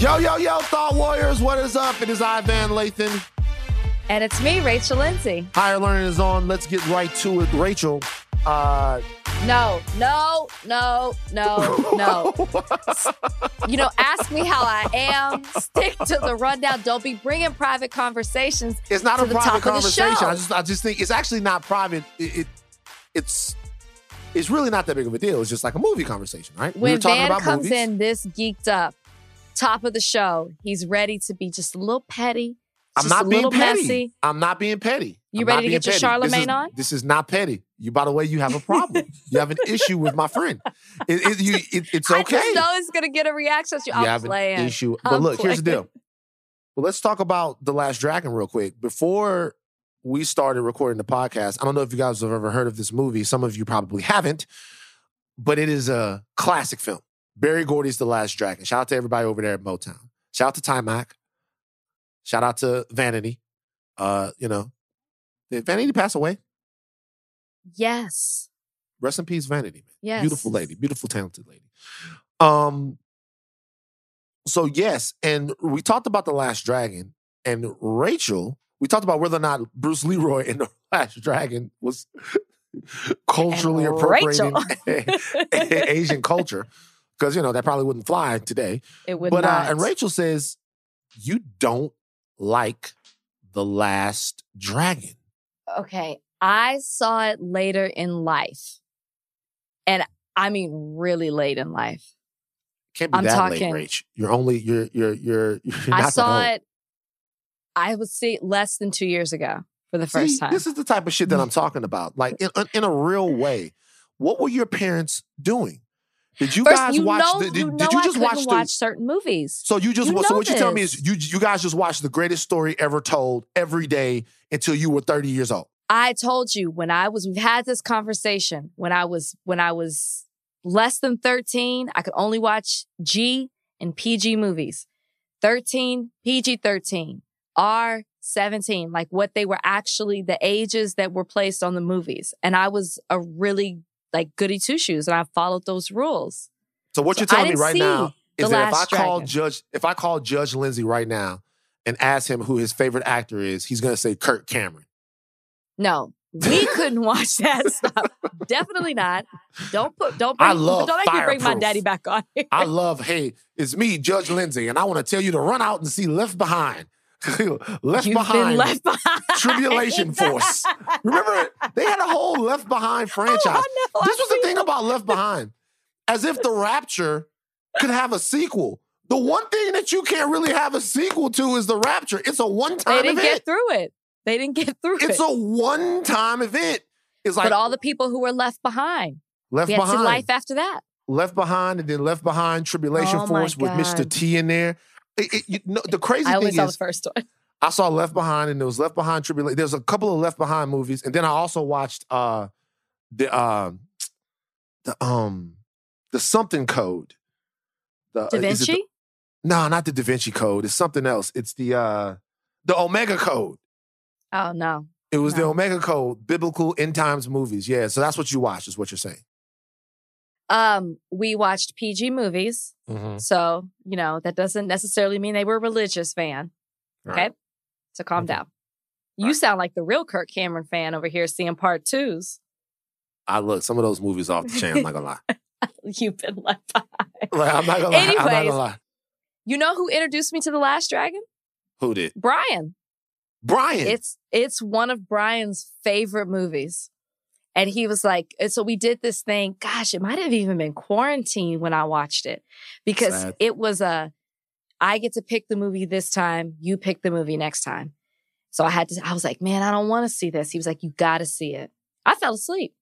Yo, yo, yo, Thought Warriors, what is up? It is I, Van Lathan. And it's me, Rachel Lindsay. Higher Learning is on. Let's get right to it. Rachel, uh, No, no, no, no, no. you know, ask me how I am. Stick to the rundown. Don't be bringing private conversations. it's not a the private conversation. I just, I just think it's actually not private. It, it, it's, it's really not that big of a deal. It's just like a movie conversation, right? we When were talking Van about comes movies. in this geeked up, top of the show, he's ready to be just a little petty. I'm not a being little petty. messy. I'm not being petty. You I'm ready to get your. Charlemagne this is, on? This is not petty. You, by the way, you have a problem. you have an issue with my friend. It, it, you, it, it's okay. I just know it's gonna get a reaction. you I'm have playing. an issue. But I'm look, here's the deal. Well, let's talk about The Last Dragon real quick. Before we started recording the podcast, I don't know if you guys have ever heard of this movie. Some of you probably haven't, but it is a classic film. Berry Gordy's The Last Dragon. Shout out to everybody over there at Motown. Shout out to Taimak. Shout out to Vanity. Uh, you know, did Vanity pass away? Yes. Rest in peace, Vanity. Man. Yes. Beautiful lady, beautiful, talented lady. Um, so yes, and we talked about the Last Dragon, and Rachel. We talked about whether or not Bruce Leroy in the Last Dragon was culturally appropriating Asian culture, because you know that probably wouldn't fly today. It would but not. uh, and Rachel says you don't like the Last Dragon. Okay. I saw it later in life. And I mean really late in life. Can't be I'm that talking- late, Rach. You're only you're you're you're. you're not I saw it I would say less than 2 years ago for the first See, time. This is the type of shit that I'm talking about. Like in, in a real way. What were your parents doing? Did you First, guys you watch know, the did, you did you just watch watch certain movies. so you just You so what you tell me is you you guys just watched the greatest story ever told every day until you were 30 years old. I told you when I was we've had this conversation when I was when I was less than 13, I could only watch G and PG movies. 13, PG 13, R 17, like what they were actually the ages that were placed on the movies. And I was a really like goody two shoes and I followed those rules. So what So you're telling me right now is that if I call Dragon. Judge if I call Judge Lindsay right now and ask him who his favorite actor is, he's gonna say Kirk Cameron. No, we couldn't watch that stuff. Definitely not. Don't put don't bring I love don't make me bring my daddy back on here. I love, hey, it's me, Judge Lindsay, and I want to tell you to run out and see Left Behind. Left You've Behind. left behind. Tribulation Force. Remember, they had a whole Left Behind franchise. Oh, I know. this I've was the thing about Left Behind. As if The Rapture could have a sequel. The one thing that you can't really have a sequel to is The Rapture. It's a one-time They didn't event. get through it. They didn't get through It's it. It's a one-time event. It's like but all the people who were left behind, Left we had to Behind. life after that. Left Behind and then Left Behind Tribulation Oh Force with Mr. T in there. It- it- you know, the crazy I only thing saw is, the first one. I saw Left Behind and there was Left Behind Tribulation. There's a couple of Left Behind movies, and then I also watched uh the um the um the something code. The, Da uh, Vinci? the- no, not the Da Vinci Code. It's something else. It's the uh the Omega Code. oh no. It was the Omega Code, biblical end times movies. Yeah, so that's what you watched, is what you're saying. Um, we watched PG movies. So, you know, that doesn't necessarily mean they were religious fan. Okay. Right. So calm Okay. down. You Right. sound like the real Kirk Cameron fan over here seeing part twos. I look some of those movies off the chain. I'm not gonna lie. You've been left behind. Like, I'm not gonna lie. I'm not Anyways. gonna lie. You know who introduced me to The Last Dragon? Who did? Brian. Brian. It's it's one of Brian's favorite movies. And he was like, and so we did this thing. Gosh, it might have even been quarantine when I watched it because Sad. it was a, I get to pick the movie this time, you pick the movie next time. So I had to, I was like, man, I don't want to see this. He was like, you got to see it. I fell asleep.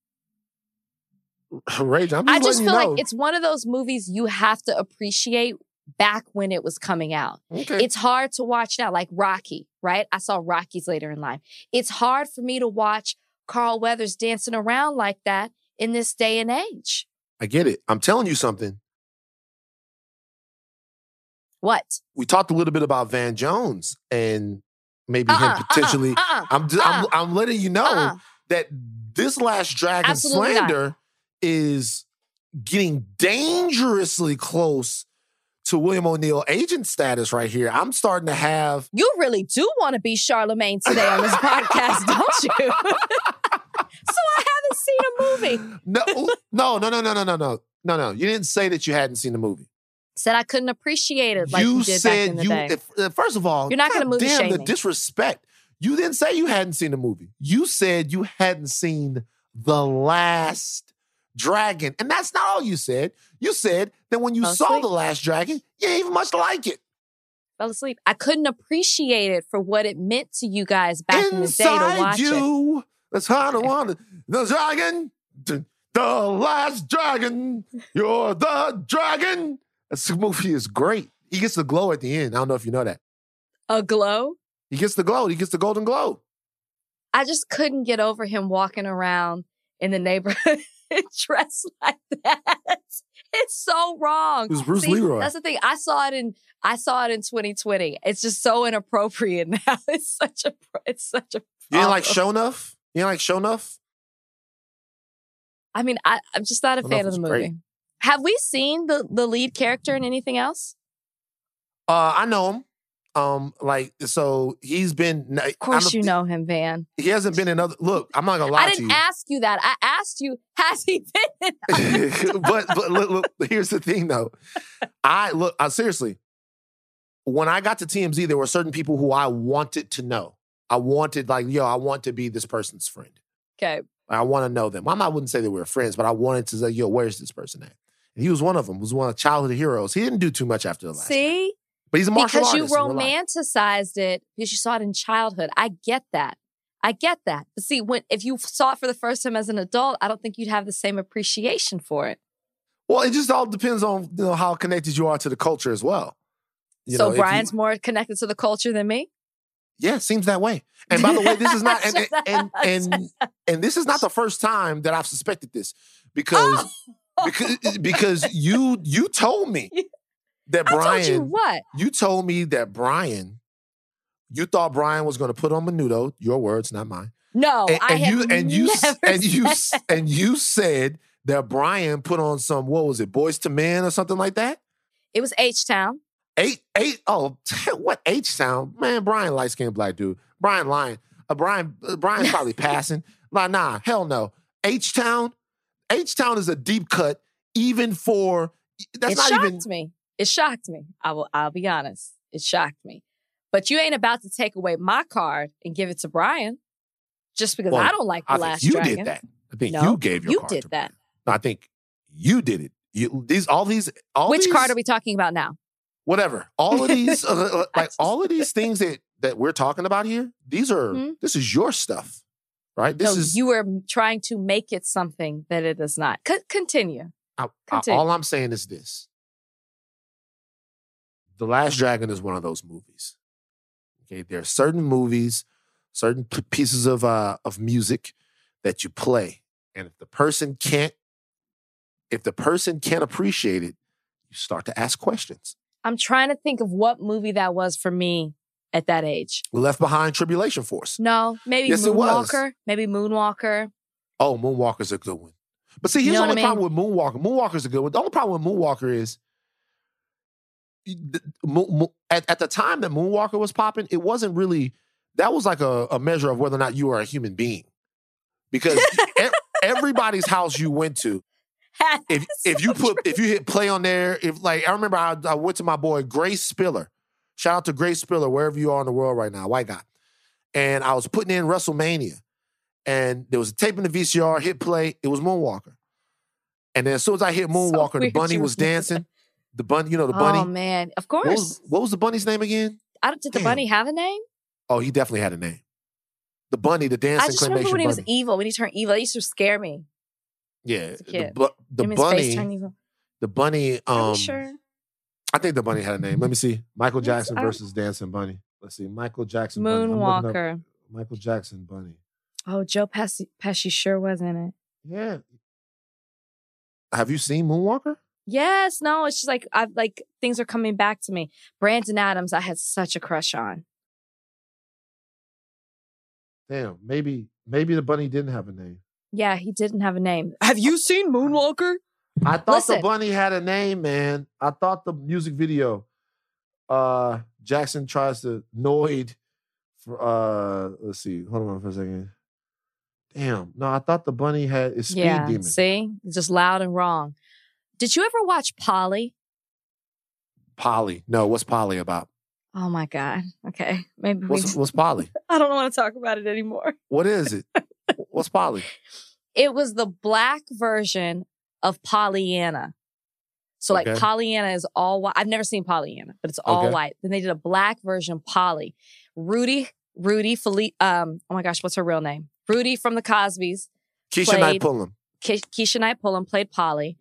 Rage. I'm just, I just feel know. like it's one of those movies you have to appreciate back when it was coming out. okay. It's hard to watch now, like Rocky, right? I saw Rockies later in life. It's hard for me to watch Carl Weathers dancing around like that in this day and age. I get it. I'm telling you something. What? We talked a little bit about Van Jones and maybe Uh-uh, him potentially. uh-uh, uh-uh, I'm, just, I'm uh-uh, I'm letting you know uh-uh. that this last dragon Absolutely not. slander is getting dangerously close to William O'Neal agent status right here. I'm starting to have. You really do want to be Charlemagne today on this podcast, don't you? so I haven't seen a movie. No, no, no, no, no, no, no, no, no, no. You didn't say that you hadn't seen the movie. Said I couldn't appreciate it like you, you did back in the you, day. If, uh, first of all, You're not gonna movie damn shame the me. disrespect. You didn't say you hadn't seen the movie. You said you hadn't seen The Last Dragon. And that's not all you said. You said that when you Fell saw asleep. The Last Dragon, you ain't even much like it. Fell asleep. I couldn't appreciate it for what it meant to you guys back in the day to Inside watch it. you, that's how I want. The dragon, the, last dragon, you're the dragon. This movie is great. He gets the glow at the end. I don't know if you know that. A glow. He gets the glow. He gets the golden glow. I just couldn't get over him walking around in the neighborhood dressed like that. It's so wrong. It was Bruce See, Leroy. That's the thing. I saw it in I saw it in 2020. It's just so inappropriate now. It's such a it's such a You ain't like show enough? You ain't like show enough? I mean, I, I'm just not a fan of the movie. great. Have we seen the the lead character in anything else? Uh, I know him. Um, like so, he's been. Of course, you know him, Van. He hasn't been in other. Look, I'm not gonna lie I didn't you. ask you that. I asked you, has he been but but look, look, here's the thing though. I look I, seriously. When I got to TMZ, there were certain people who I wanted to know. I wanted like, yo, I want to be this person's friend. Okay. I want to know them. Well, I wouldn't say that we were friends, but I wanted to say, yo, where's this person at? And he was one of them. Was one of childhood heroes. He didn't do too much after the last. See? but he's a martial because you artist. real life. romanticized it because you saw it in childhood. I get that. I get that. But see, when if you saw it for the first time as an adult, I don't think you'd have the same appreciation for it. Well, it just all depends on you know how connected you are to the culture as well. You so know, if you- Brian's more connected to the culture than me. Yeah, it seems that way. And by the way, this is not and Shut and and, and this is not the first time that I've suspected this because Oh! because because you you told me that Brian told you what? you told me that Brian you thought Brian was going to put on Menudo, your words, not mine. No, and, I and you and you and you that. and you said that Brian put on some what was it, Boyz II Men or something like that? It was H Town. Eight, eight, oh, what H sound? Man, Brian, light skinned black dude. Brian lying. Uh, Brian, uh, Brian's probably passing. Like, nah, hell no. H Town, H Town is a deep cut, even for that's not. it not shocked even. me. It shocked me. I will. I'll be honest. It shocked me. But you ain't about to take away my card and give it to Brian just because Well, I don't like the I think last you dragon. did that. I think No, you gave your You did that. Brian. I think you did it. You these all these all Which these, card are we talking about now? Whatever. All of these, uh, uh, like all of these things that that we're talking about here. These are Mhm. this is your stuff, right? This no, is you were trying to make it something that it is not. C- continue. I- I- Continue. all I'm saying is this. The Last Dragon is one of those movies. Okay, there are certain movies, certain p- pieces of uh, of music that you play, and if the person can't, if the person can't appreciate it, you start to ask questions. I'm trying to think of what movie that was for me at that age. Left Behind, Tribulation Force. No, maybe Yes. Moonwalker. Maybe Moonwalker. Oh, Moonwalker's a good one. But see, You here's know the only I problem with Moonwalker. Moonwalker's a good one. The only problem with Moonwalker is you- the- Mo- Mo- at, at the time that Moonwalker was popping, it wasn't really that was like a, a measure of whether or not you are a human being. Because everybody's house you went to, if if you put if you hit play on there, if like I remember I, I went to my boy Grace Spiller. Shout out to Grace Spiller, wherever you are in the world right now, white guy. And I was putting in WrestleMania. And there was a tape in the VCR, hit play, it was Moonwalker. And then as soon as I hit So Moonwalker, the bunny was dancing. The bunny, you know, the bunny. Oh man, of what, course. was, what was the bunny's name again? I don't, did the bunny have a name? Oh, he definitely had a name. The bunny, the I dancing just remember when he was evil. When he turned evil, it used to scare me. Yeah, the, bu- the Him, his face bunny, the bunny. Um, sure? I think the bunny had a name. Let me see. Michael Yes, Jackson I- versus Dancing Bunny. Let's see. Michael Jackson. Bunny. I'm looking up Moonwalker. Michael Jackson Bunny. Oh, Joe Pesci, Pesci sure was in it. Yeah. Have you seen Moonwalker? Yes, no, it's just like I've like things are coming back to me. Brandon Adams, I had such a crush on. Damn. Maybe maybe the bunny didn't have a name. Yeah, he didn't have a name. Have you seen Moonwalker? I thought Listen. the bunny had a name, man. I thought the music video. Uh, Jackson tries to Noid. For, uh, let's see. Hold on for a second. Damn. No, I thought the bunny had a speed yeah. demon. See, It's just loud and wrong. Did you ever watch Polly? Polly. No, what's Polly about? Oh my God. Okay. Maybe we, What's what's Polly? I don't want to talk about it anymore. What is it? What's Polly? It was the black version of Pollyanna. So like Okay. Pollyanna is all white. I've never seen Pollyanna, but it's all Okay. white. Then they did a black version, of Polly. Rudy, Rudy, Felipe, um, oh my gosh, what's her real name? Rudy from the Cosbys. Keshia Played- Knight Pulliam. Ke- Keshia Knight Pullum played Polly.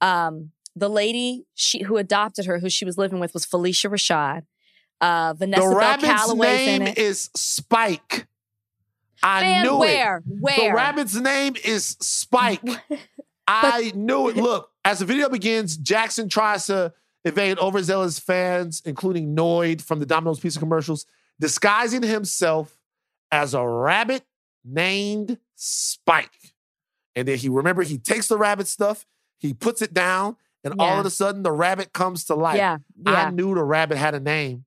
Um, the lady she who adopted her, who she was living with, was Phylicia Rashad. Uh, Vanessa The Bell Calloway's name is Spike. I Man, knew where? it. Where? The rabbit's name is Spike. I knew it. Look, as the video begins, Jackson tries to evade overzealous fans, including Noid from the Domino's Pizza commercials, disguising himself as a rabbit named Spike. And then he remember he takes the rabbit stuff, he puts it down, and all of a sudden the rabbit comes to life. yeah, I knew the rabbit had a name.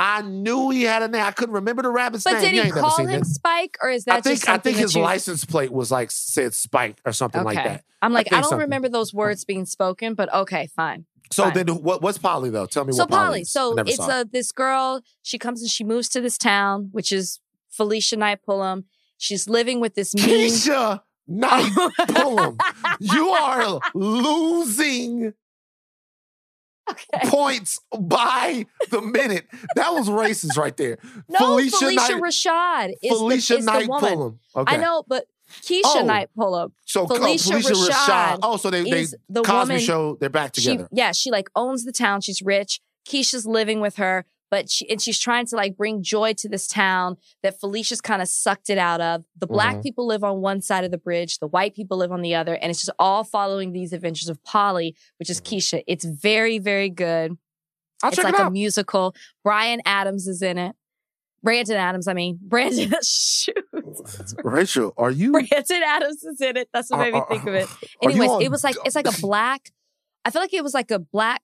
I knew he had a name. I couldn't remember the rabbit's But name. did he call him it. Spike, or is that I think just I think his you- license plate was like said Spike or something like that. I'm like, I, think don't something. remember those words being spoken, but okay, fine. So Fine. then, what, what's Polly though? Tell me So what Polly. Polly, so it's it. a this girl. She comes and she moves to this town, which is Felicia Knight Pullum. She's living with this mean. Keisha oh. Knight Pullum. You are losing okay. points by the minute. That was racist right there. No, Felicia Felicia, Knight- Rashad is Felicia the, is Knight the woman. Pullum. Okay. I know, but Keisha Oh. Knight Pullum So oh, Felicia Felicia, Rashad. Rashad Oh, so they they the Cosby woman. Show. They're back She, together. yeah, she like owns the town. She's rich. Keisha's living with her, but she and she's trying to like bring joy to this town that Phylicia's kind of sucked it out of. The black Mhm. people live on one side of the bridge, the white people live on the other, and it's just all following these adventures of Polly, which is Mhm. Keisha. It's very, very good. I'll it's like it a musical. Brian Adams is in it. Brandon Adams, I mean, Brandon. Shoot. Rachel, are you? Brandon Adams is in it. That's what made me think of it. are Anyways, on- it was like it's like a black. I feel like it was like a black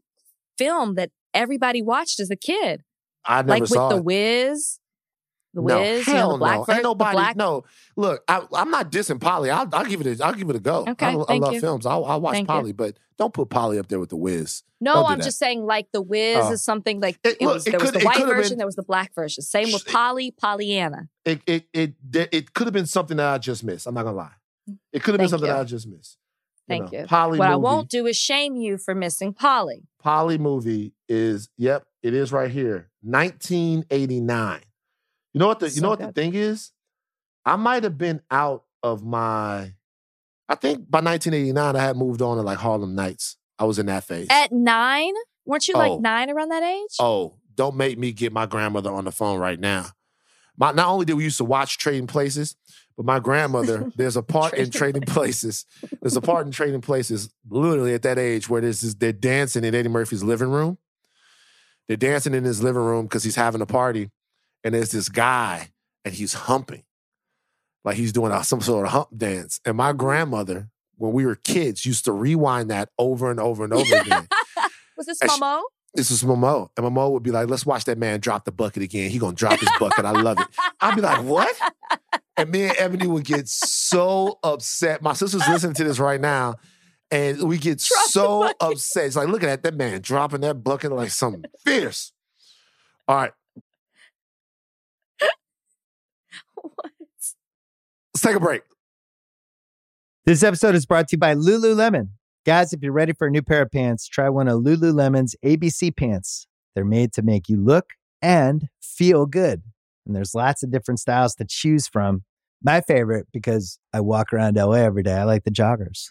film that everybody watched as a kid, I never like with saw the. Wiz, the no, Wiz, you hell know, the black no. Ain't nobody. black, No, look, I, I'm not dissing Polly. I'll, I'll give it. A, I'll give it a go. Okay, I, I love you. films. I'll, I'll watch Thank you. Polly, but don't put Polly up there with the Wiz. no, I'm that. just saying like the Wiz Oh. is something like It- it, look, was. it There was the it white version, been- there was the black version. Same with Polly, Pollyanna. It it it it, it could have been something that I just missed. I'm not gonna lie. Mm. It could have been something you. that I just missed. Thank know, you. Polly what I won't do is shame you for missing Polly. Polly movie is yep, it is right here. 1989. You know what the you know what the thing is? I might have been out of my I think by 1989 I had moved on to like Harlem Nights. I was in that phase. At nine, weren't you Oh. like nine around that age? oh, don't make me get my grandmother on the phone right now. My, not only did we used to watch Trading Places, but my grandmother, there's a part in Trading Places. There's a part in Trading Places, literally at that age, where there's this, they're dancing in Eddie Murphy's living room. They're dancing in his living room because he's having a party, and there's this guy, and he's humping, like he's doing some sort of hump dance. And my grandmother, when we were kids, used to rewind that over and over and over again. Was this And she- Momo? This is Momo. And Momo would be like, let's watch that man drop the bucket again. He gonna drop his bucket. I love it. I'd be like, what? And me and Ebony would get so upset. My sister's listening to this right now. And we get Drop so upset. It's like, look at that, that man dropping that bucket like something fierce. All right, what? let's take a break. This episode is brought to you by Lululemon. Guys, if you're ready for a new pair of pants, try one of Lululemon's ABC pants. They're made to make you look and feel good. And there's lots of different styles to choose from. My favorite, because I walk around LA every day, I like the joggers.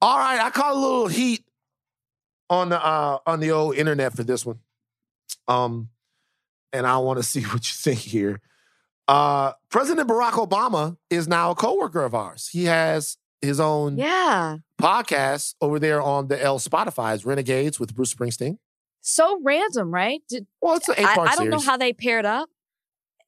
All right, I caught a little heat on the uh, on the old internet for this one. Um, and I want to see what you think here. Uh, President Barack Obama is now a coworker of ours. He has his own Yeah. podcast over there on the L Spotify's Renegades with Bruce Springsteen. So random, right? Did, Well, it's an eight I, part I don't series. know how they paired up.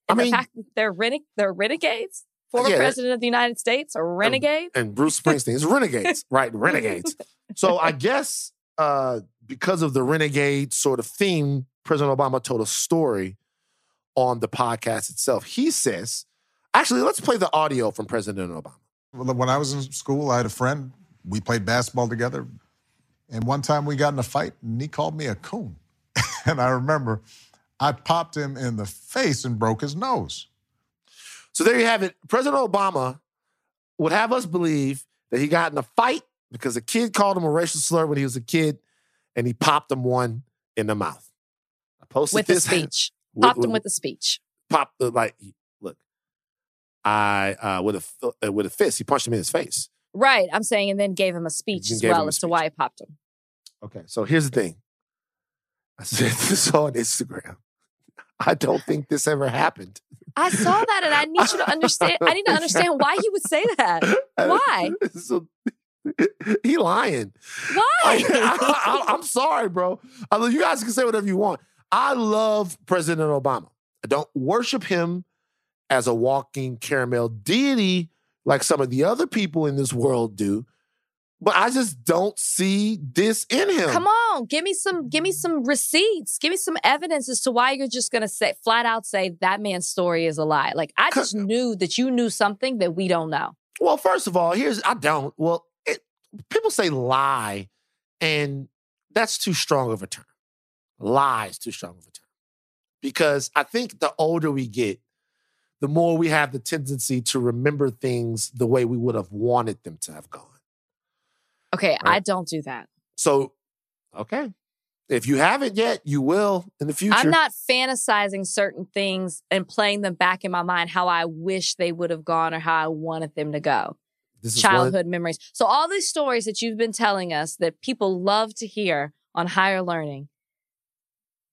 I mean- the fact that they're rene- they're renegades. Former Yeah, president of the United States, a renegade. and Bruce Springsteen is Renegades, right? Renegades. So I guess uh, because of the renegade sort of theme, President Obama told a story on the podcast itself. He says, actually, let's play the audio from President Obama. When I was in school, I had a friend. We played basketball together. And one time we got in a fight and he called me a coon. and I remember I popped him in the face and broke his nose. So there you have it. President Obama would have us believe that he got in a fight because a kid called him a racial slur when he was a kid, and he popped him one in the mouth. I posted with this speech. with- Popped him with- a speech. popped the like. Look, I uh, with a uh, with a fist, he punched him in his face. Right. I'm saying, and then gave him a speech as well a as to why he popped him. Okay, so here's the thing. I said this on Instagram. I don't think this ever happened. I saw that and I need you to understand. I need to understand why he would say that. Why? So, he lying. Why? I, am sorry, bro. I you guys can say whatever you want. I love President Obama. I don't worship him as a walking caramel deity like some of the other people in this world do. But I just don't see this in him. Come on, give me some, give me some receipts, give me some evidence as to why you're just gonna say flat out say that man's story is a lie. Like I just knew that you knew something that we don't know. Well, first of all, here's I don't. Well, it, people say lie, and that's too strong of a term. Lie is too strong of a term because I think the older we get, the more we have the tendency to remember things the way we would have wanted them to have gone. Okay, I don't do that. So, okay, if you haven't yet, you will in the future. I'm not fantasizing certain things and playing them back in my mind how I wish they would have gone or how I wanted them to go. This one- Childhood memories. So all these stories that you've been telling us that people love to hear on higher learning,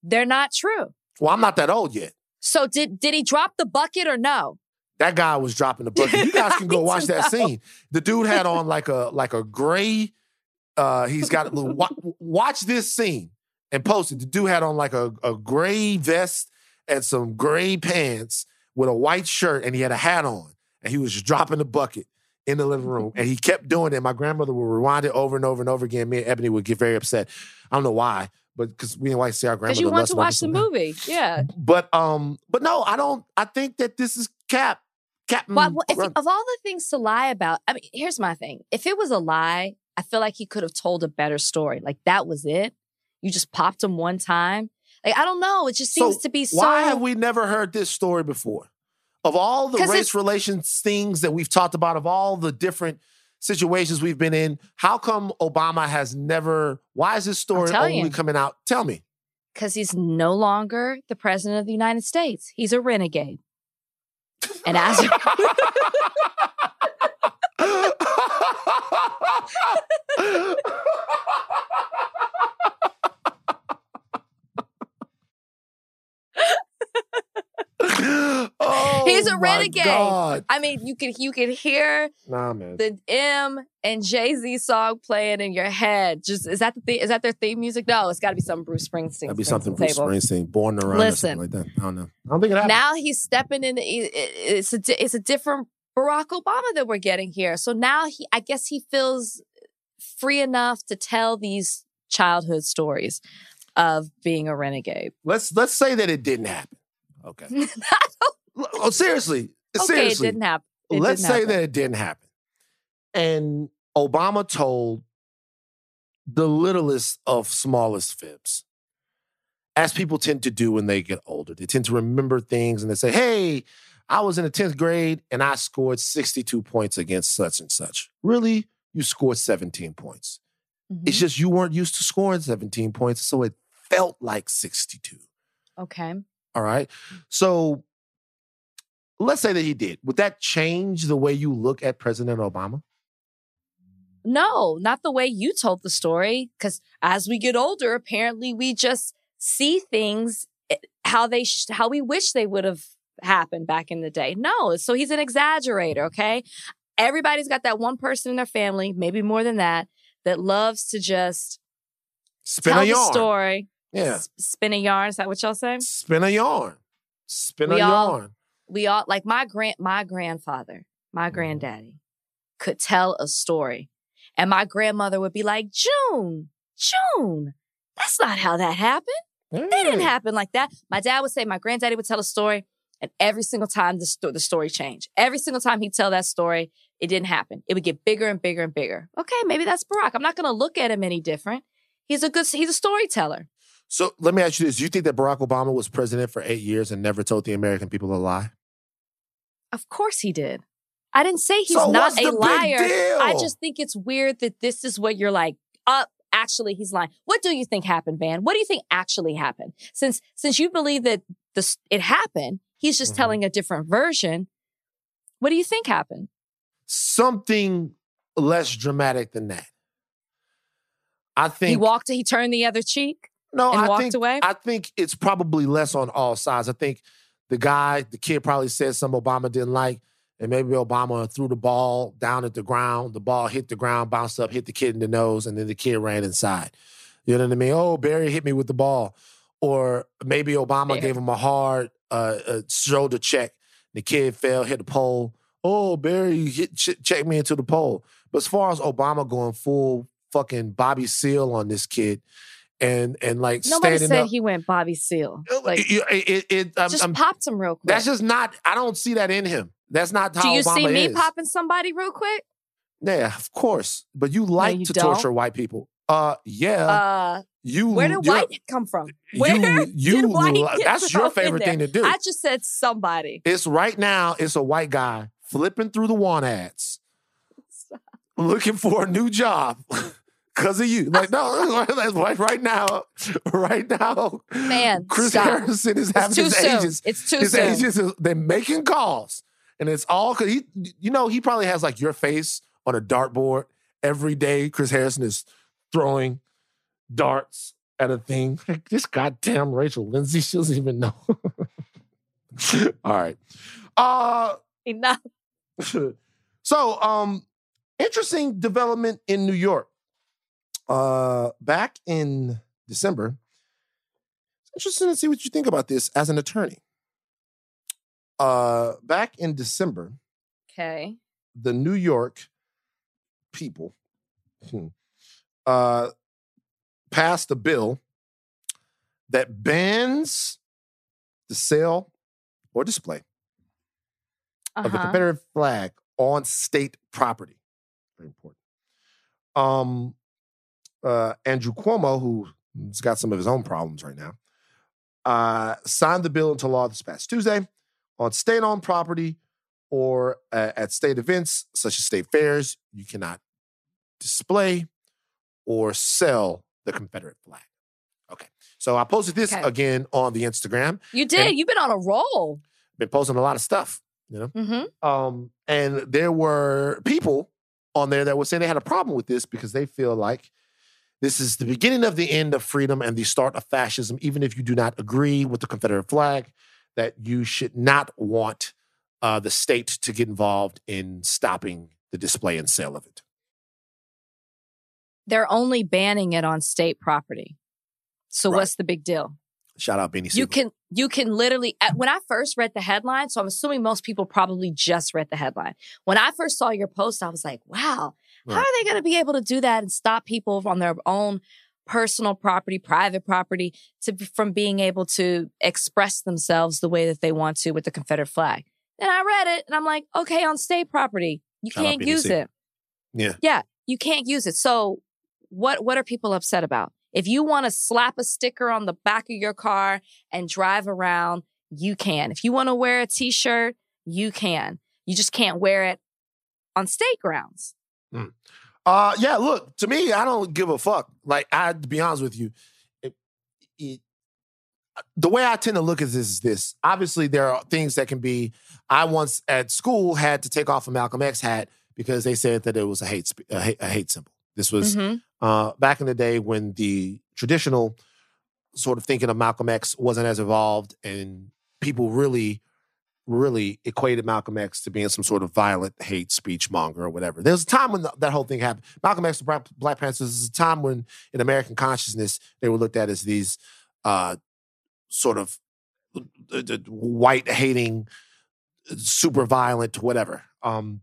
they're not true. well, I'm not that old yet. So did did he drop the bucket or no? That guy was dropping the bucket. You guys can go watch that know. scene. The dude had on like a like a gray. Uh, he's got a little. wa- watch this scene and post it. The dude had on like a, a gray vest and some gray pants with a white shirt, and he had a hat on, and he was just dropping the bucket in the living room, and he kept doing it. My grandmother would rewind it over and over and over again. Me and Ebony would get very upset. I don't know why, but because we didn't like to see our grandmother. Because you want to watch the movie. Yeah. But um, but no, I don't. I think that this is Cap. Captain. Well, well, if, of all the things to lie about, I mean, here's my thing. If it was a lie, I feel like he could have told a better story. Like that was it. You just popped him one time. Like I don't know. It just seems So to be so. Why have we never heard this story before? Of all the race relations things that we've talked about, of all the different situations we've been in, how come Obama has never? Why is this story only you. coming out? Tell me. Because he's no longer the president of the United States. He's a renegade. And as oh, He's a renegade. God. I mean, you could you could hear Nah, man. the M and Jay Z song playing in your head. Just is that the thing? Is that their theme music? No, it's got to be some Bruce Springsteen. That'd be something Bruce table. Springsteen, born to run, or Listen. something like that. I don't know. I don't think it happened. Now he's stepping in. it- it- It's a it's a different Barack Obama that we're getting here. So now he, I guess, he feels free enough to tell these childhood stories of being a renegade. let's let's say that it didn't happen. Okay. Oh, seriously. okay, seriously. it didn't happen. It let's didn't say happen. that it didn't happen. And Obama told the littlest of smallest fibs, as people tend to do when they get older. They tend to remember things and they say, hey, I was in the 10th grade and I scored 62 points against such and such. Really? You scored 17 points. Mhm. It's just you weren't used to scoring 17 points, so it felt like 62. okay. All right. So let's say that he did. Would that change the way you look at President Obama? No, not the way you told the story. Because as we get older, apparently we just see things eh, how they sh- how we wish they would have happened back in the day. No, so he's an exaggerator. Okay, everybody's got that one person in their family, maybe more than that, that loves to just Spin tell a the yarn. story. Yeah. S- spin a yarn. Is that what y'all say? Spin a yarn. Spin We a all- yarn. we all like my grand my grandfather, my mm-hmm. granddaddy could tell a story. And my grandmother would be like, June, June, that's not how that happened. It didn't happen like that. My dad would say, my granddaddy would tell a story, and every single time the, sto- the story changed. Every single time he'd tell that story, it didn't happen. It would get bigger and bigger and bigger. Okay, maybe that's Barack. I'm not going to look at him any different. He's a good, he's a storyteller. So let me ask you this. Do you think that Barack Obama was president for eight years and never told the American people a lie? Of course he did. I didn't say he's So not a liar. I just think it's weird that this is what you're like, up. Actually, he's lying. What do you think happened, Van? What do you think actually happened? Since since you believe that this it happened, he's just Mhm. telling a different version. What do you think happened? Something less dramatic than that. I think he walked. He turned the other cheek no, and I walked think, away. I think it's probably less on all sides. I think the guy, the kid probably said something Obama didn't like, and maybe Obama threw the ball down at the ground. The ball hit the ground, bounced up, hit the kid in the nose, and then the kid ran inside. You know what I mean? Oh, Barry hit me with the ball. Or maybe Obama gave him a hard uh, uh, shoulder check. The kid fell, hit the pole. Oh, Barry hit, ch- checked me into the pole. But as far as Obama going full fucking Bobby Seale on this kid, and and like Nobody standing said up, he went Bobby Seale. Like, it, it, it, I'm- just I'm- popped him real quick. that's just not. I don't see that in him. That's not how do you Obama see me is. popping somebody real quick? Yeah, of course. But you like you to don't. torture white people. Uh, yeah. Uh, you. where did white come from? Where You, you did white li- that's your favorite thing to do. I just said somebody. it's right now. It's a white guy flipping through the want ads, looking for a new job because of you. Like no, that's right. Right now, right now, Man, Chris stop. Harrison is having his soon. agents. It's too his soon. agents is, they're making calls, and it's all because he, you know, he probably has like your face on a dartboard every day. Chris Harrison is throwing darts at a thing. Like, this goddamn Rachel Lindsay, she doesn't even know. all right. Uh Enough. so um interesting development in New York. Uh back in December. It's interesting to see what you think about this as an attorney. Uh back in December, Okay. the New York people hmm, uh passed a bill that bans the sale or display of the Uh-huh. Confederate flag on state property. Very important. Um, uh, Andrew Cuomo, who's got some of his own problems right now, uh, signed the bill into law this past Tuesday on state-owned property or uh, at state events such as state fairs. You cannot display or sell the Confederate flag. Okay, so I posted this Okay. again on the Instagram. You did. You've been on a roll. Been posting a lot of stuff, you know. Mm-hmm. Um, and there were people on there that were saying they had a problem with this because they feel like this is the beginning of the end of freedom and the start of fascism, even if you do not agree with the Confederate flag, that you should not want uh, the state to get involved in stopping the display and sale of it. They're only banning it on state property. So Right. what's the big deal? Shout out Benny You can you can literally when I first read the headline, so I'm assuming most people probably just read the headline. When I first saw your post, I was like, wow, how are they going to be able to do that and stop people on their own personal property, private property to from being able to express themselves the way that they want to with the Confederate flag? And I read it and I'm like, okay, on state property, you Shout can't use it. Yeah. Yeah, you can't use it. So what what are people upset about? If you want to slap a sticker on the back of your car and drive around, you can. If you want to wear a t-shirt, you can. You just can't wear it on state grounds. Uh, yeah. Look, to me, I don't give a fuck. Like, I to be honest with you, it, it, the way I tend to look at this is this. Obviously, there are things that can be. I once at school had to take off a Malcolm X hat because they said that it was a hate a hate, a hate symbol. This was Mhm. uh, back in the day when the traditional sort of thinking of Malcolm X wasn't as evolved, and people really, really equated Malcolm X to being some sort of violent hate speech monger or whatever. There was a time when th- that whole thing happened. Malcolm X, the Black, Panthers, is a time when in American consciousness they were looked at as these uh, sort of uh, white hating, super violent, whatever. Um,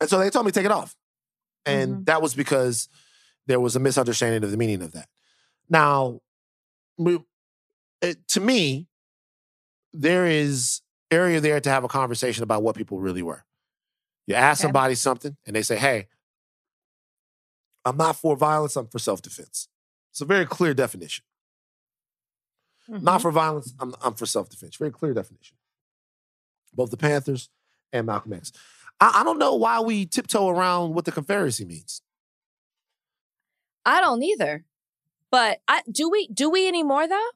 and so they told me to take it off. And that was because there was a misunderstanding of the meaning of that. Now, it, to me, there is area there to have a conversation about what people really were. You ask Okay. somebody something and they say, hey, I'm not for violence, I'm for self defense. It's a very clear definition. Not mm-hmm. for violence, I'm, I'm for self defense. Very clear definition. Both the Panthers and Malcolm X. I, I don't know why we tiptoe around what the Confederacy means. I don't either. But I do we do we anymore though?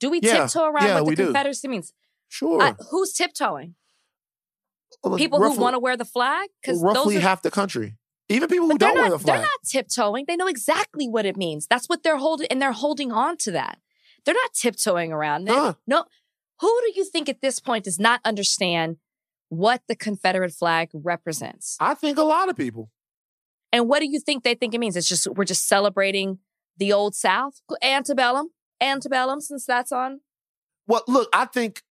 Do we Yeah. tiptoe around Yeah, what the do. Confederacy means? Sure. I- who's tiptoeing? Oh, look, People roughly- who want to wear the flag? Because roughly those are, half the country. Even people who don't wear not, the they're not tiptoeing. They know exactly what it means. That's what they're holding, and they're holding on to that. They're not tiptoeing around. Huh. No. Who do you think at this point does not understand what the Confederate flag represents? I think a lot of people. And what do you think they think it means? It's just we're just celebrating the old South, antebellum, antebellum, since that's on. Well, look, I think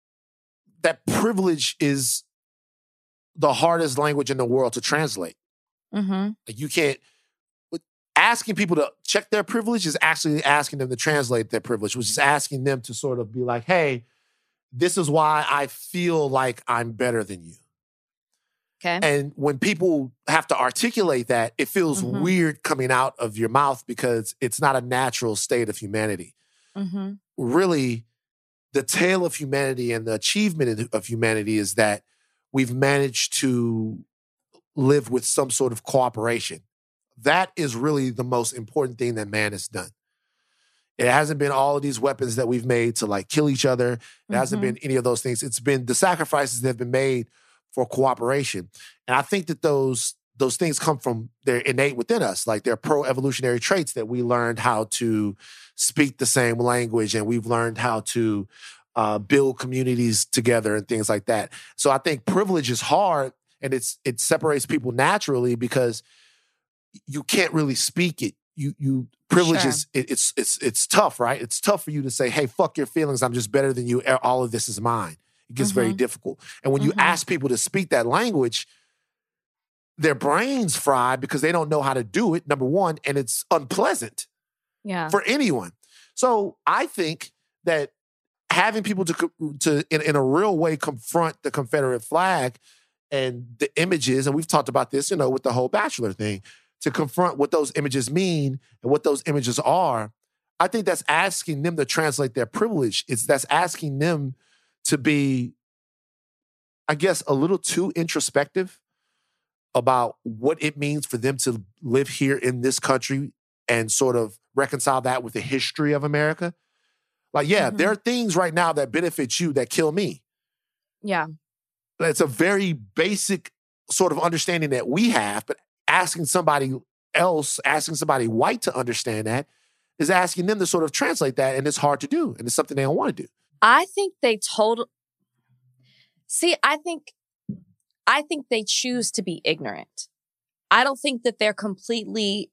that privilege is the hardest language in the world to translate. Mm-hmm. Like you can't asking people to check their privilege is actually asking them to translate their privilege, which is asking them to sort of be like, hey, this is why I feel like I'm better than you. Okay. And when people have to articulate that, it feels Mhm. weird coming out of your mouth because it's not a natural state of humanity. Mm-hmm. Really, the tale of humanity and the achievement of humanity is that we've managed to live with some sort of cooperation. That is really the most important thing that man has done. It hasn't been all of these weapons that we've made to like kill each other. It hasn't Mhm. been any of those things. It's been the sacrifices that have been made for cooperation. And I think that those those things come from they're innate within us. Like they're pro-evolutionary traits that we learned how to speak the same language and we've learned how to uh, build communities together and things like that. So I think privilege is hard and it's it separates people naturally because you can't really speak it. You you privilege Sure. is it, it's it's it's tough, right? It's tough for you to say, "Hey, fuck your feelings. I'm just better than you. All of this is mine." It gets very Mhm. difficult. And when you Mhm. ask people to speak that language, their brains fried because they don't know how to do it. Number one, and it's unpleasant Yeah. for anyone. So I think that having people to to in, in a real way confront the Confederate flag and the images, and we've talked about this, you know, with the whole Bachelor thing, to confront what those images mean and what those images are. I think that's asking them to translate their privilege. It's that's asking them to be, I guess, a little too introspective about what it means for them to live here in this country and sort of reconcile that with the history of America. Like, yeah, Mhm. there are things right now that benefit you that kill me. yeah. It's a very basic sort of understanding that we have, but asking somebody else, asking somebody white to understand that is asking them to sort of translate that. And it's hard to do. And it's something they don't want to do. I think they told. See, I think, I think they choose to be ignorant. I don't think that they're completely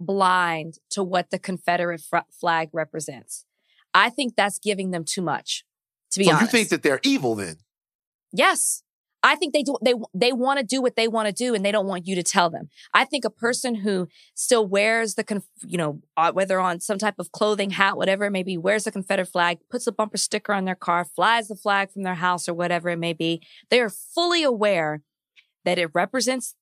blind to what the Confederate fr- flag represents. I think that's giving them too much. To be so honest, you think that they're evil then? Yes. I think they do they they want to do what they want to do and they don't want you to tell them. I think a person who still wears the conf- you know uh, whether on some type of clothing, hat, whatever it may be, wears the Confederate flag, puts a bumper sticker on their car, flies the flag from their house or whatever it may be, they are fully aware that it represents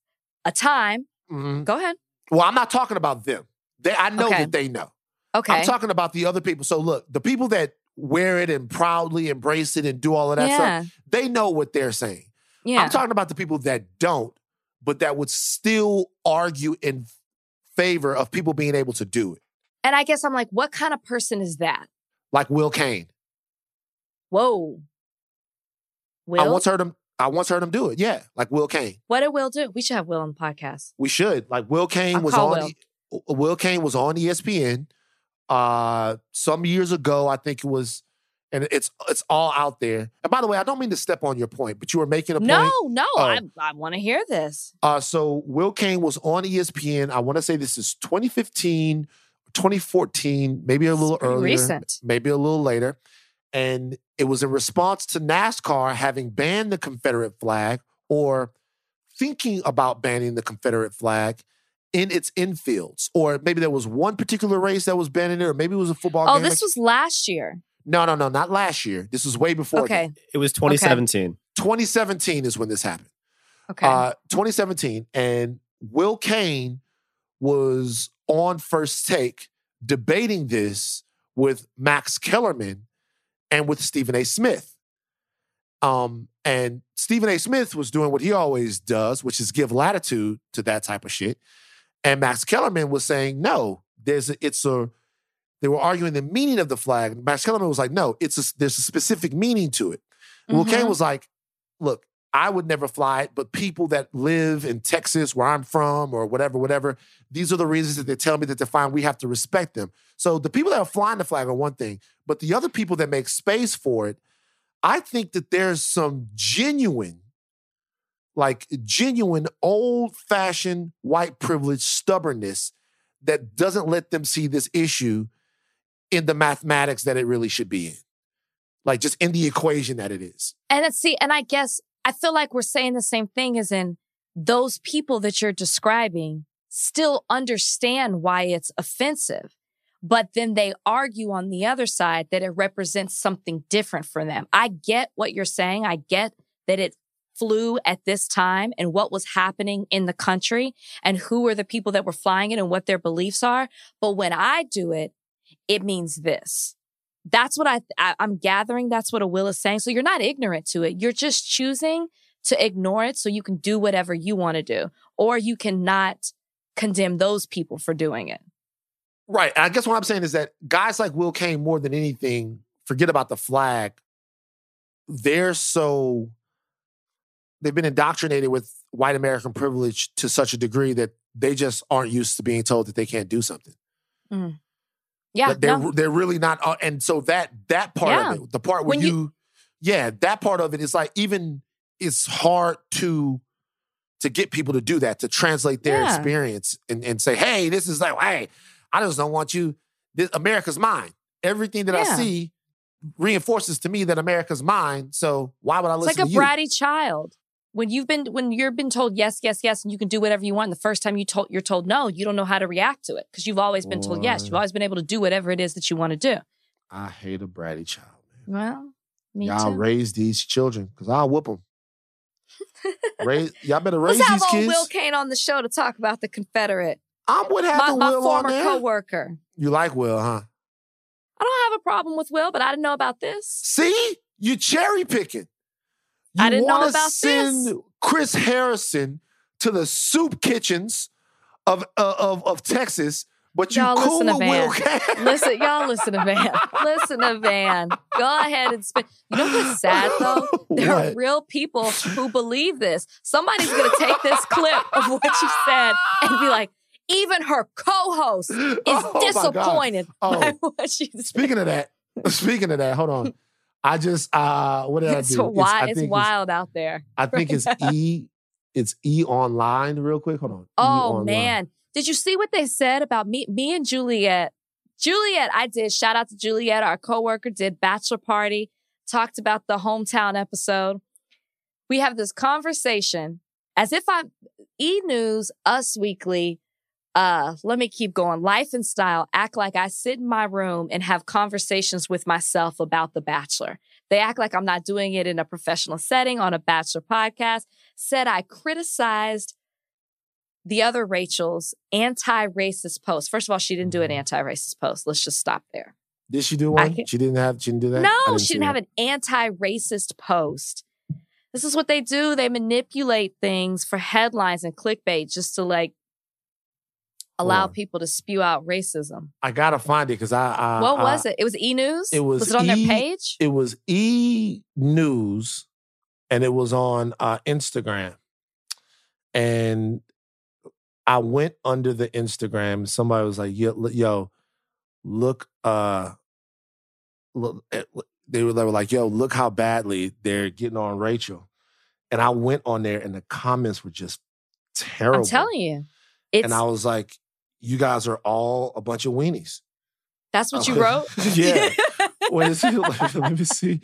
a time. Mhm. Go ahead. Well, I'm not talking about them. They, I know Okay. that they know. Okay. I'm talking about the other people. So look, the people that wear it and proudly embrace it and do all of that yeah. stuff, they know what they're saying. Yeah. I'm talking about the people that don't, but that would still argue in favor of people being able to do it. and I guess I'm like, what kind of person is that? Like Will Cain. Whoa. Will? I once heard him I once heard him do it. Yeah, like Will Cain. What did Will do? We should have Will on the podcast. We should. Like Will Cain I'll was on. Will. E- Will Cain was on ESPN uh some years ago. I think it was, and it's it's all out there. And by the way, I don't mean to step on your point, but you were making a point. No, no, Oh. I, I want to hear this. Uh, so Will Cain was on ESPN. I want to say this is 2015, 2014, maybe a little earlier, recent. maybe a little later. And it was in response to NASCAR having banned the Confederate flag or thinking about banning the Confederate flag in its infields. Or maybe there was one particular race that was banning it, or maybe it was a football game. Oh, this was last year. No, no, no, not last year. This was way before. Okay. that. It was 2017. 2017 is when this happened. Okay. Uh, 2017, and Will Cain was on first take debating this with Max Kellerman and with Stephen A. Smith. Um, and Stephen A. Smith was doing what he always does, which is give latitude to that type of shit. And Max Kellerman was saying, no, there's a, it's a, they were arguing the meaning of the flag. Max Kellerman was like, no, it's a, there's a specific meaning to it. Will Mhm. Cain was like, look, I would never fly it, but people that live in Texas, where I'm from, or whatever, whatever, these are the reasons that they tell me that they're fine. We have to respect them. So the people that are flying the flag are one thing, but the other people that make space for it, I think that there's some genuine, like genuine old fashioned white privilege stubbornness that doesn't let them see this issue in the mathematics that it really should be in. Like just in the equation that it is. And see, and I guess I feel like we're saying the same thing as in those people that you're describing still understand why it's offensive. But then they argue on the other side that it represents something different for them. I get what you're saying. I get that it flew at this time and what was happening in the country and who are the people that were flying it and what their beliefs are. But when I do it, it means this. That's what I, I I'm gathering. That's what a will is saying. So you're not ignorant to it. You're just choosing to ignore it so you can do whatever you want to do, or you cannot condemn those people for doing it. Right. I guess what I'm saying is that guys like Will Cain, more than anything, forget about the flag. They're so, they've been indoctrinated with white American privilege to such a degree that they just aren't used to being told that they can't do something. Mm. Yeah, they're no. they're really not. uh, and so that that part Yeah. of it, the part where you, you- yeah, that part of it is like even it's hard to to get people to do that to translate their Yeah. experience and, and say, hey, this is like, hey, I just don't want you. This America's mine. Everything that I see reinforces to me that America's mine. So why would I It's listen like a bratty child. When you've been when you've been told yes, yes, yes, and you can do whatever you want. The first time you told you're told no, you don't know how to react to it because you've always been told yes. You've always been able to do whatever it is that you want to do. I hate a bratty child. Man. Well, me too. y'all too. raise these children because I'll whoop them. raise, y'all better raise Let's have these old kids. Will Cain on the show to talk about the Confederate. I'm with My, having my Will on former coworker. You like Will, huh? I don't have a problem with Will, but I didn't know about this. See, you cherry picking. You I didn't know about send this. Chris Harrison to the soup kitchens of uh, of of Texas, but you Y'all cool listen to with Will Listen, y'all listen to Van. Listen to Van. Go ahead and spin. You know what's sad though? There are real people who believe this. Somebody's gonna take this clip of what you said and be like, even her co-host is Oh, my God. disappointed Oh. by what she said. Speaking of that, speaking of that, hold on. I just uh what did I It's, do? wi- I it's wild out there. I think it's E. It's E online. Real quick, hold on. E Oh online. man. Did you see what they said about me me and Juliet? Juliet, I did. Shout out to Juliet, our coworker, did bachelor party, talked about the hometown episode. We have this conversation as if I'm E News, Us Weekly. Uh, let me keep going. Life and style act like I sit in my room and have conversations with myself about The Bachelor. They act like I'm not doing it in a professional setting on a Bachelor podcast. Said I criticized the other Rachel's anti-racist post. First of all, she didn't do an anti-racist post. Let's just stop there. Did she do one? She didn't have. She didn't do that. No, didn't she didn't have that. an anti-racist post. This is what they do. They manipulate things for headlines and clickbait just to like allow people to spew out racism. I gotta find it because I, I. what I- was it? It was E News. it was Was it on E- their page? It was E News, and it was on uh, Instagram. And I went under the Instagram. Somebody was like, "Yo, yo look, uh, eh, look- They were, they were like, "Yo, look how badly they're getting on Rachel." And I went on there, and the comments were just terrible. I'm telling you, it's and I was like, "You guys are all a bunch of weenies." that's what you Oh, wrote. yeah. Wait, see, let me see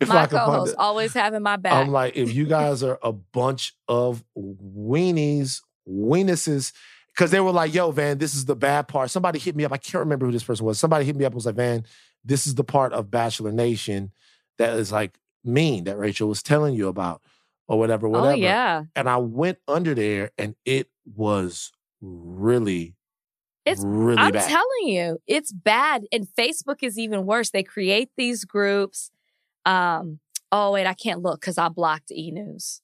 if my I can find co-host always having my back. I'm like, if you guys are a bunch of weenies, weenuses, because they were like, yo, Van, this is the bad part. Somebody hit me up. I can't remember who this person was. Somebody hit me up and was like, Van, this is the part of Bachelor Nation that is like mean that Rachel was telling you about or whatever, oh, whatever. oh yeah, And I went under there and it was really, It's- really I'm bad. telling you, it's bad. And Facebook is even worse. They create these groups. Um, oh wait, I can't look because I blocked E News.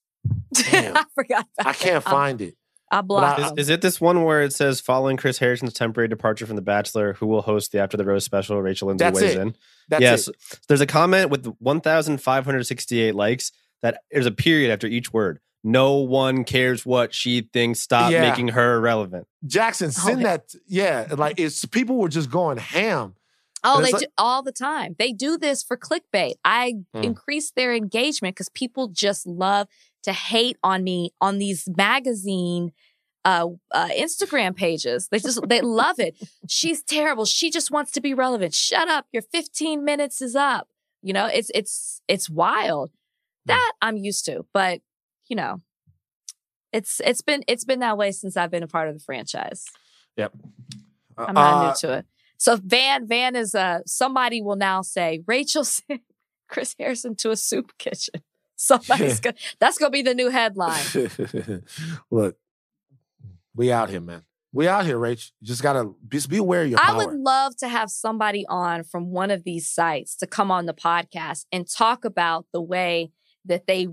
Damn. I forgot. About I can't that. find it. I, I blocked. Is, is it this one where it says following Chris Harrison's temporary departure from The Bachelor, who will host the After the Rose special? Rachel Lindsay That's weighs it. in. That's yes, it. there's a comment with 1,568 likes that there's a period after each word. No one cares what she thinks. Stop Yeah. making her irrelevant. Jackson, send yeah. that. Yeah, like it's people were just going ham. Oh, And they it's do all the time. They do this for clickbait. I Mm. increase their engagement because people just love to hate on me on these magazine uh, uh Instagram pages. They just they love it. She's terrible. She just wants to be relevant. Shut up. Your 15 minutes is up. You know, it's it's it's wild. That I'm used to, but you know, it's it's been it's been that way since I've been a part of the franchise. Yep. I'm not Uh, new to it. So Van Van is uh somebody will now say Rachel sent Chris Harrison to a soup kitchen. Somebody's gonna that's gonna be the new headline. Look, we out here, man. We out here, Rach. You just gotta just be aware of your I power. would love to have somebody on from one of these sites to come on the podcast and talk about the way that they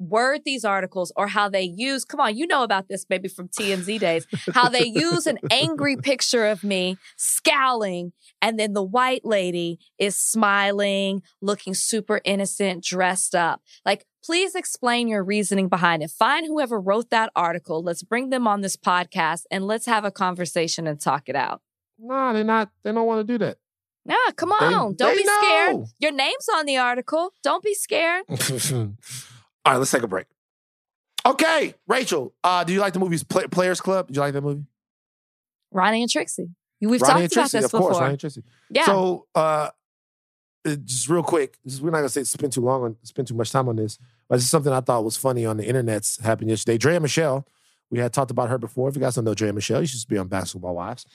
word these articles or how they use come on you know about this maybe from TMZ days how they use an angry picture of me scowling and then the white lady is smiling looking super innocent dressed up like please explain your reasoning behind it find whoever wrote that article let's bring them on this podcast and let's have a conversation and talk it out Nah, they're not. They don't want to do that. Nah, come They- on. Don't they be scared. Your name's on the article. Don't be scared. All right, let's take a break. Okay, Rachel. Uh, do you like the movies Play- Players Club? Did you like that movie? Ronnie and Trixie. We've Ronnie and talked about this of before. course. Ronnie and Trixie. yeah. So, uh, uh, just real quick, just, we're not gonna say spend too long on spend too much time on this, but this is something I thought was funny on the internet's happened yesterday. Draya Michele, we had talked about her before. If you guys don't know Draya Michele, you should be on Basketball Wives.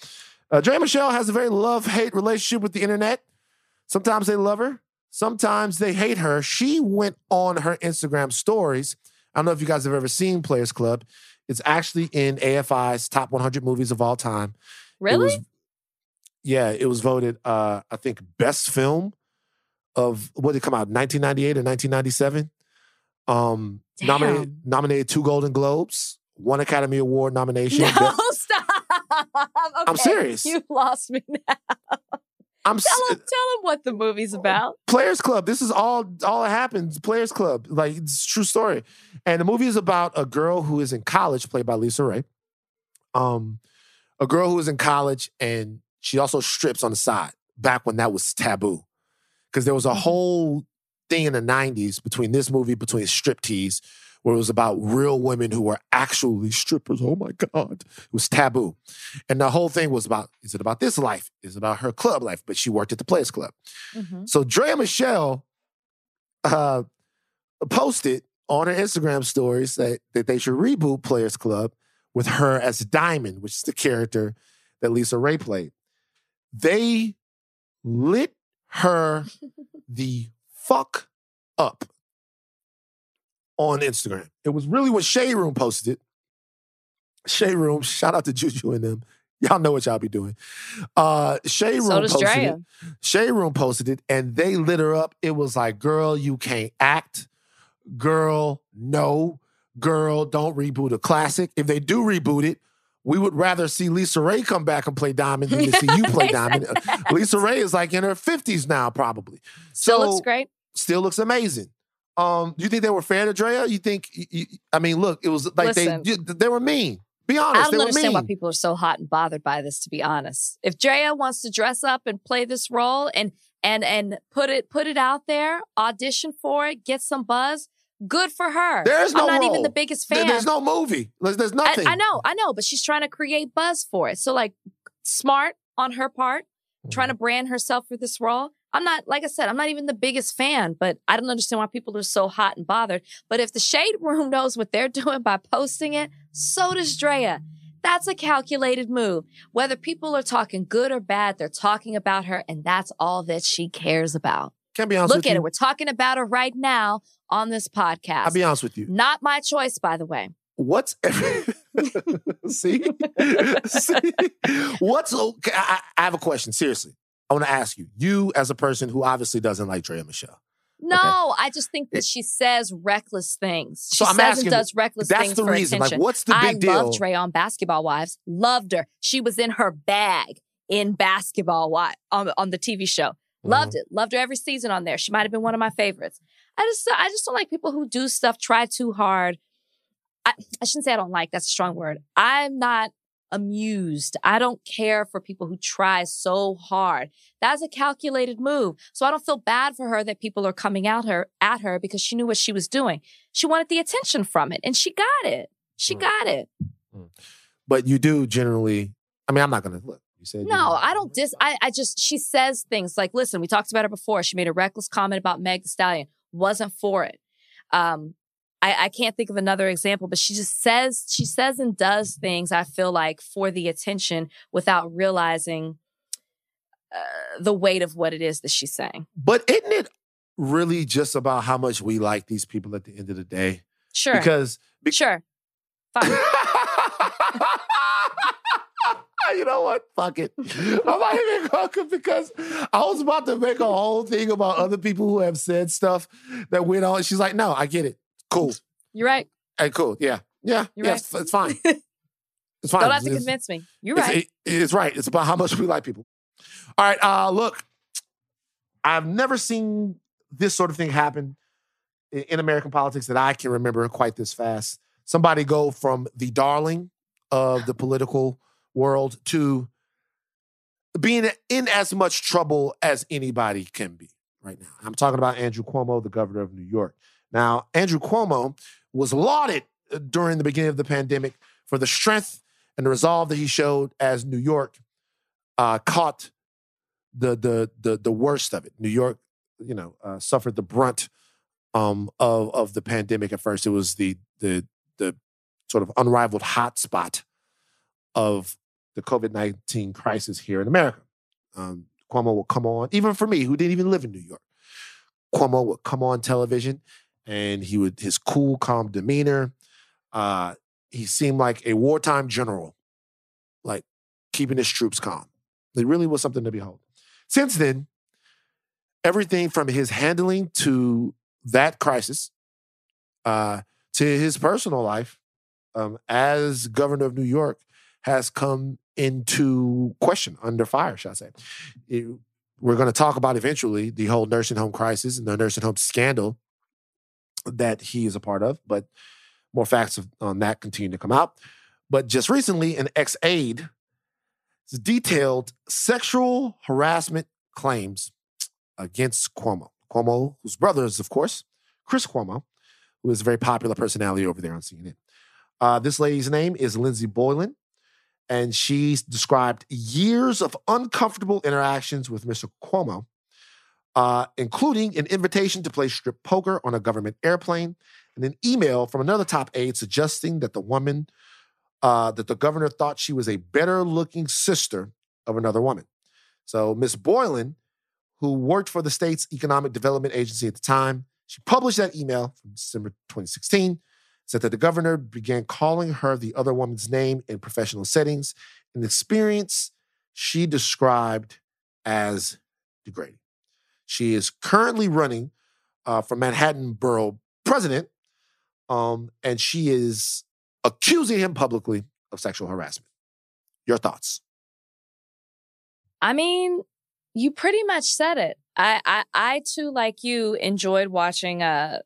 Uh, Draya Michele has a very love hate relationship with the internet. Sometimes they love her, sometimes they hate her. She went on her Instagram stories. I don't know if you guys have ever seen Players Club. It's actually in AFI's top 100 movies of all time. It really? was, yeah, it was voted, uh, I think, best film of what did it come out, 1998 or 1997. Um, nominated, Damn. nominated two Golden Globes, one Academy Award nomination. no, Be- stop. I'm serious. You lost me now. I'm Tell him, tell him what the movie's about. Players Club. This is all all that happens. Players Club. Like it's a true story. And the movie is about a girl who is in college, played by LisaRaye. Um, a girl who is in college and she also strips on the side back when that was taboo. Because there was a Mhm. whole thing in the 90s between this movie, between striptease, where it was about real women who were actually strippers. Oh my God. It was taboo. And the whole thing was about, is it about this life? Is it about her club life? But she worked at the Players Club. Mhm. So Draya Michele uh, posted on her Instagram stories that, that they should reboot Players Club with her as Diamond, which is the character that LisaRaye played. They lit her the fuck up on Instagram. It was really what Shade Room posted it. Shade Room, shout out to Juju and them. Y'all know what y'all be doing. Uh Shade Room So posted Draya. it. Shade Room posted it and they lit her up. It was like, girl, you can't act. Girl, no. Girl, don't reboot a classic. If they do reboot it, we would rather see LisaRaye come back and play Diamond than to see you play Diamond. LisaRaye is like in her 50s now, probably. Still So- looks great. Still looks amazing. Um, do you think they were fair to Draya? You think? You, you- I mean, look, it was like Listen. they you- they were mean. Be honest, they don't were understand why people are so hot and bothered by this. To be honest, if Draya wants to dress up and play this role and and and put it put it out there, audition for it, get some buzz, good for her. There is no I'm not role. even the biggest There- fan. There's no movie. There's, there's nothing. I know, I know, but she's trying to create buzz for it. So like, smart on her part, trying to Mm-hmm. brand herself for this role. I'm not, like I said, I'm not even the biggest fan, but I don't understand why people are so hot and bothered. But if the Shade Room knows what they're doing by posting it, so does Draya. That's a calculated move. Whether people are talking good or bad, they're talking about her, and that's all that she cares about. Can't be honest Look with at you. it. We're talking about her right now on this podcast. I'll be honest with you. Not my choice, by the way. What's every, see? see? What's okay, I, I have a question. Seriously, I want to ask you. You, as a person who obviously doesn't like Draya Michele, No, I just think that she says reckless things. She So I'm says asking, and does reckless that's things the for reason. attention. Like, what's the I big deal? I loved Dre on Basketball Wives. Loved her. She was in her bag in Basketball Wives on, on the TV show. Mm-hmm. Loved it. Loved her every season on there. She might have been one of my favorites. I just I just don't like people who do stuff, try too hard. I, I shouldn't say I don't like, that's a strong word. I'm not amused. I don't care for people who try so hard. That's a calculated move. So I don't feel bad for her that people are coming out her at her because she knew what she was doing. She wanted the attention from it and she got it. She Mm. got it. but you do generally. I mean, I'm not gonna look. You said you No, I don't dis I, I just she says things like, listen, we talked about her before. She made a reckless comment about Meg the Stallion. Wasn't for it. Um I, I can't think of another example, but she just says she says and does things I feel like for the attention without realizing uh, the weight of what it is that she's saying. But isn't it really just about how much we like these people at the end of the day? Sure. Because be- sure. Fine. you know what? Fuck it. I'm not even going because I was about to make a whole thing about other people who have said stuff that went on. She's like, no, I get it. Cool. You're right. Hey, cool. Yeah. Yeah. You're yeah, right. It's, it's fine. It's fine. Don't have to It's- convince me. You're it's, right. it- it's right. It's about how much we like people. All right. Uh, look, I've never seen this sort of thing happen in, in American politics that I can remember quite this fast. Somebody go from the darling of the political world to being in as much trouble as anybody can be right now. I'm talking about Andrew Cuomo, the governor of New York. Now, Andrew Cuomo was lauded uh, during the beginning of the pandemic for the strength and the resolve that he showed as New York uh, caught the the the the worst of it. New York, you know, uh, suffered the brunt um, of of the pandemic. At first, it was the the the sort of unrivaled hotspot of the COVID nineteen crisis here in America. Um, Cuomo would come on, even for me, who didn't even live in New York. Cuomo would come on television, and he would his cool, calm demeanor. Uh, he seemed like a wartime general, like keeping his troops calm. It really was something to behold. Since then, everything from his handling to that crisis uh, to his personal life um, as governor of New York has come into question, under fire, shall I say. It- we're going to talk about eventually the whole nursing home crisis and the nursing home scandal that he is a part of, but more facts on that continue to come out. But just recently, an ex aide detailed sexual harassment claims against Cuomo. Cuomo, whose brother is, of course, Chris Cuomo, who is a very popular personality over there on CNN. Uh, this lady's name is Lindsey Boylan, and she's described years of uncomfortable interactions with Mr. Cuomo, uh, including an invitation to play strip poker on a government airplane and an email from another top aide suggesting that the woman, uh, that the governor thought she was a better looking sister of another woman. So Miss Boylan, who worked for the state's economic development agency at the time, she published that email from December 2016, said that the governor began calling her the other woman's name in professional settings, an experience she described as degrading. She is currently running uh, for Manhattan Borough president, um, and she is accusing him publicly of sexual harassment. Your thoughts? I mean, you pretty much said it. I, I, I too, like you, enjoyed watching uh,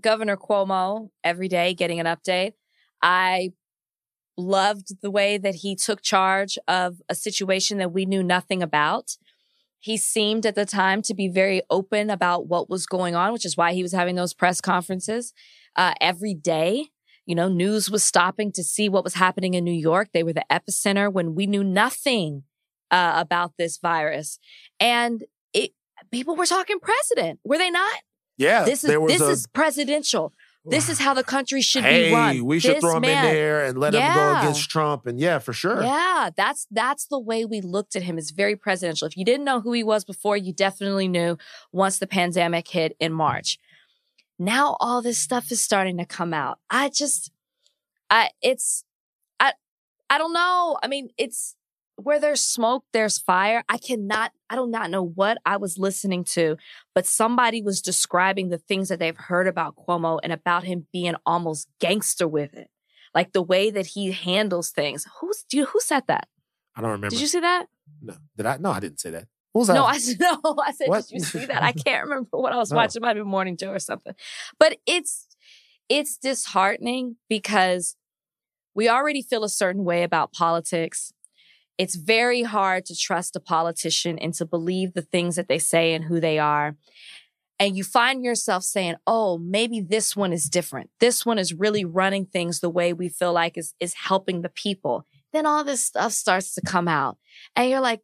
Governor Cuomo every day getting an update. I loved the way that he took charge of a situation that we knew nothing about. He seemed at the time to be very open about what was going on, which is why he was having those press conferences uh, every day. You know, news was stopping to see what was happening in New York. They were the epicenter when we knew nothing uh, about this virus. And it, people were talking president, were they not? Yeah, This is this a, is presidential. This is how the country should hey, be run. we should This throw him man, in there and let him go against Trump. And yeah, for sure. Yeah, that's that's the way we looked at him. It's very presidential. If you didn't know who he was before, you definitely knew once the pandemic hit in March. Now all this stuff is starting to come out. I just I it's I I don't know. I mean, it's where there's smoke, there's fire. I cannot I do not know what I was listening to, but somebody was describing the things that they've heard about Cuomo and about him being almost gangster with it like the way that he handles things. Who's you, who said that? I don't remember. Did you see that? No, did I? No, I didn't say that. What was that? No, I no. I said, What? did you see that? I can't remember what I was No. watching. It might have been Morning Joe or something. But it's it's disheartening because we already feel a certain way about politics. It's very hard to trust a politician and to believe the things that they say and who they are. And you find yourself saying, oh, maybe this one is different. This one is really running things the way we feel like is, is helping the people. Then all this stuff starts to come out. And you're like,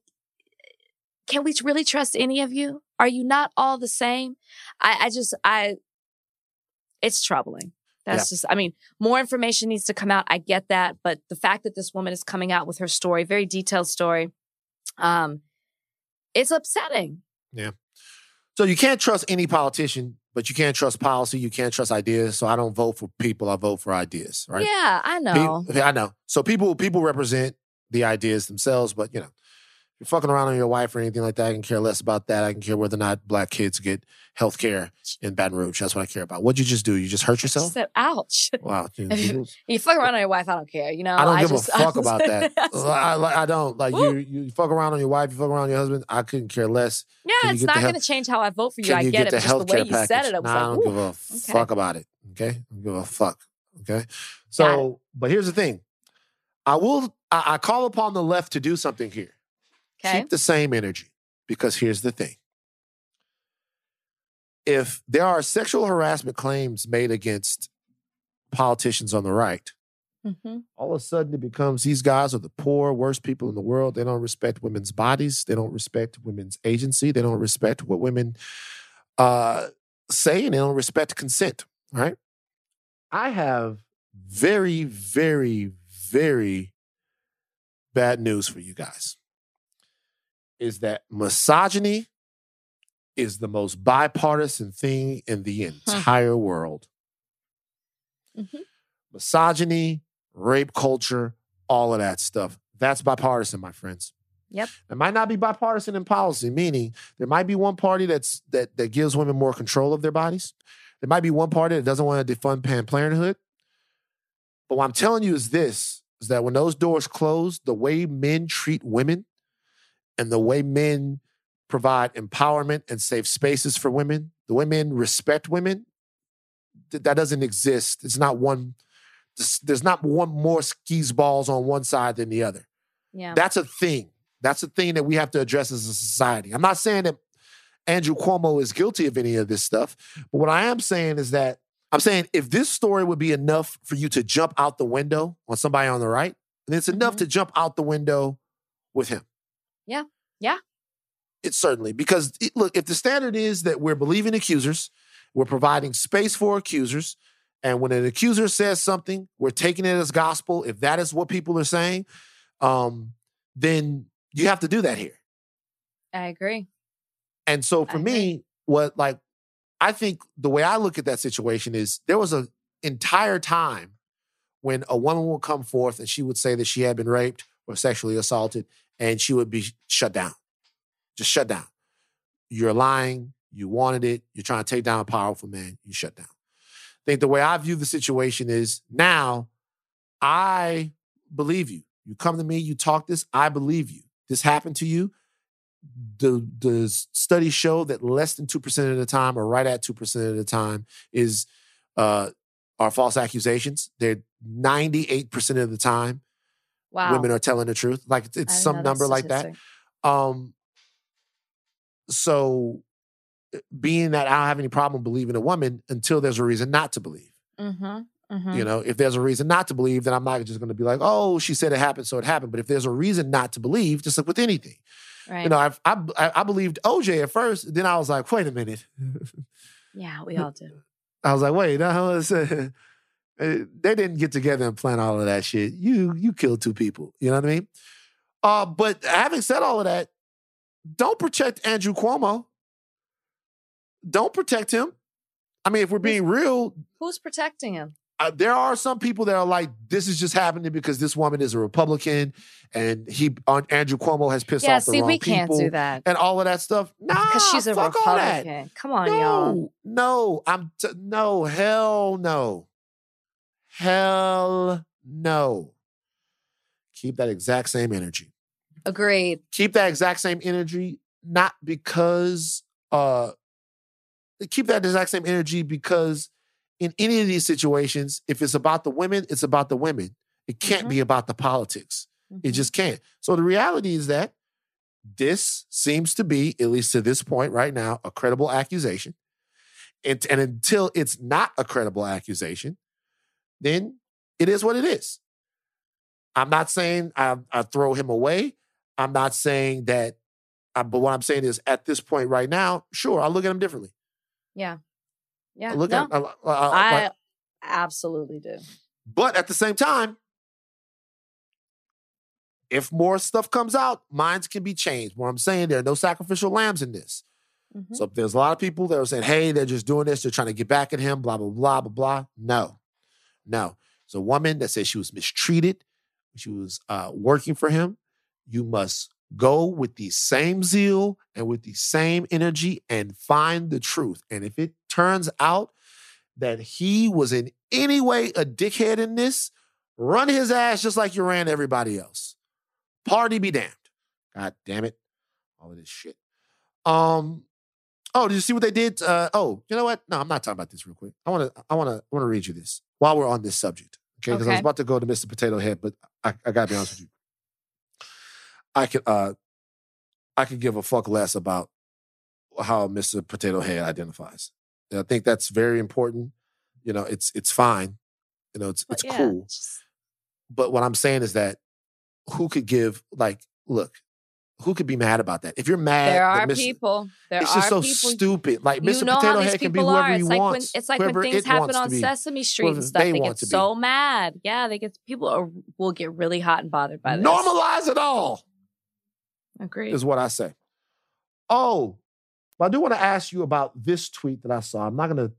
can we really trust any of you? Are you not all the same? I, I just, I, it's troubling. That's just, I mean, more information needs to come out. I get that. But the fact that this woman is coming out with her story, very detailed story, um, it's upsetting. Yeah. So you can't trust any politician, but you can't trust policy. You can't trust ideas. So I don't vote for people. I vote for ideas. Right? Yeah, I know. I know. So people people represent the ideas themselves, but you know, you're fucking around on your wife or anything like that, I can care less about that. I can care whether or not black kids get health care in Baton Rouge. That's what I care about. What'd you just do? You just hurt I yourself? ouch. Wow. you- you- fuck around on your wife, I don't care. You know, I don't give just, a I fuck about that. I, I, I don't like Woo. you. You fuck around on your wife. You fuck around on your husband. I couldn't care less. yeah, Can it's not going to change how I vote for you. Can I you get, get it. the just the way you package? said it, I was nah, I don't give a okay. fuck about it. Okay, I don't give a fuck. Okay, so but here's the thing. I will. I, I call upon the left to do something here. Okay. Keep the same energy because here's the thing. If there are sexual harassment claims made against politicians on the right, hmm all of a sudden it becomes these guys are the poor, worst people in the world. They don't respect women's bodies. They don't respect women's agency. They don't respect what women uh, say, and they don't respect consent. Right? I have very, very, very bad news for you guys. Is that misogyny is the most bipartisan thing in the entire world. Mhm. Misogyny, rape culture, all of that stuff. That's bipartisan, my friends. Yep. It might not be bipartisan in policy, meaning there might be one party that's that that gives women more control of their bodies. There might be one party that doesn't want to defund Planned Parenthood. But what I'm telling you is this: is that when those doors close, the way men treat women and the way men provide empowerment and safe spaces for women, the way men respect women, th- that doesn't exist. It's not one. There's not one more skis balls on one side than the other. Yeah. That's a thing. That's a thing that we have to address as a society. I'm not saying that Andrew Cuomo is guilty of any of this stuff, but what I am saying is that I'm saying if this story would be enough for you to jump out the window on somebody on the right, then it's enough Mhm. to jump out the window with him. Yeah. Yeah. It's certainly because it- look, if the standard is that we're believing accusers, we're providing space for accusers, and when an accuser says something, we're taking it as gospel. If that is what people are saying, um, then you have to do that here. I agree. And so for I me, what like I think the way I look at that situation is there was an entire time when a woman would come forth and she would say that she had been raped or sexually assaulted, and she would be shut down. Just shut down. You're lying, you wanted it, you're trying to take down a powerful man, you shut down. I think the way I view the situation is now I believe you. You come to me, you talk this, I believe you. This happened to you the the studies show that less than 2% of the time or right at 2% of the time is uh, are false accusations. They're 98% of the time Wow. women are telling the truth. Like it's, some number like that. Um, so uh, being that I don't have any problem believing a woman until there's a reason not to believe. Mm-hmm. Mm-hmm. You know, if there's a reason not to believe, then I'm not just going to be like, oh, she said it happened, so it happened. But if there's a reason not to believe, just like with anything, right. you know, I've, I I believed OJ at first, then I was like, wait a minute. yeah, we all do. I was like, wait, no, it's, uh, uh, they didn't get together and plan all of that shit. You you killed two people. You know what I mean? Uh, but having said all of that, don't protect Andrew Cuomo. Don't protect him. I mean, if we're being real, Who's protecting him? uh, there are some people that are like, this is just happening because this woman is a Republican and he uh, Andrew Cuomo has pissed yeah, off the see, wrong we can't people do that and all of that stuff. Nah, because she's a. Republican. Come on, y'all. No, no, I'm t- no, hell no, hell no. Keep that exact same energy. Agreed. Keep that exact same energy, not because uh, keep that exact same energy because in any of these situations, if it's about the women, it's about the women. It can't Mhm. be about the politics. It Mhm. just can't. So the reality is that this seems to be, at least to this point right now, a credible accusation. And, and until it's not a credible accusation, then it is what it is. I'm not saying I, I throw him away. I'm not saying that, I, but what I'm saying is at this point right now, sure, I look at him differently. Yeah. Yeah. I look no, at, I, I- I- absolutely do. but at the same time, if more stuff comes out, minds can be changed. What I'm saying, there are no sacrificial lambs in this. Mhm. So if there's a lot of people that are saying, hey, they're just doing this, they're trying to get back at him, blah, blah, blah, blah, blah. No, no. It's a woman that says she was mistreated, she was uh, working for him. You must go with the same zeal and with the same energy and find the truth. And if it turns out that he was in any way a dickhead in this, run his ass just like you ran everybody else. Party be damned. God damn it. All of this shit. Um, oh, did you see what they did? Uh, oh, you know what? No, I'm not talking about this real quick. I want to, I want to, I want to read you this while we're on this subject. Okay, because I was about to go to Mr. Potato Head, but I, I gotta be honest with you. I could, uh, I could give a fuck less about how Mr. Potato Head identifies. And I think that's very important. You know, it's it's fine. You know, it's it's yeah, cool. But what I'm saying is that who could give like, look, who could be mad about that? If you're mad, there are Mr. people. There it's are just so people. stupid. Like you know Potato how these Head can be people whoever are. he It's like when it's like when things happen on. Sesame Street and stuff. they They get be. so mad. Yeah, they get people are, will get really hot and bothered by this. Normalize it all. Agreed. is what I say. Oh, but I do want to ask you about this tweet that I saw. I'm not going to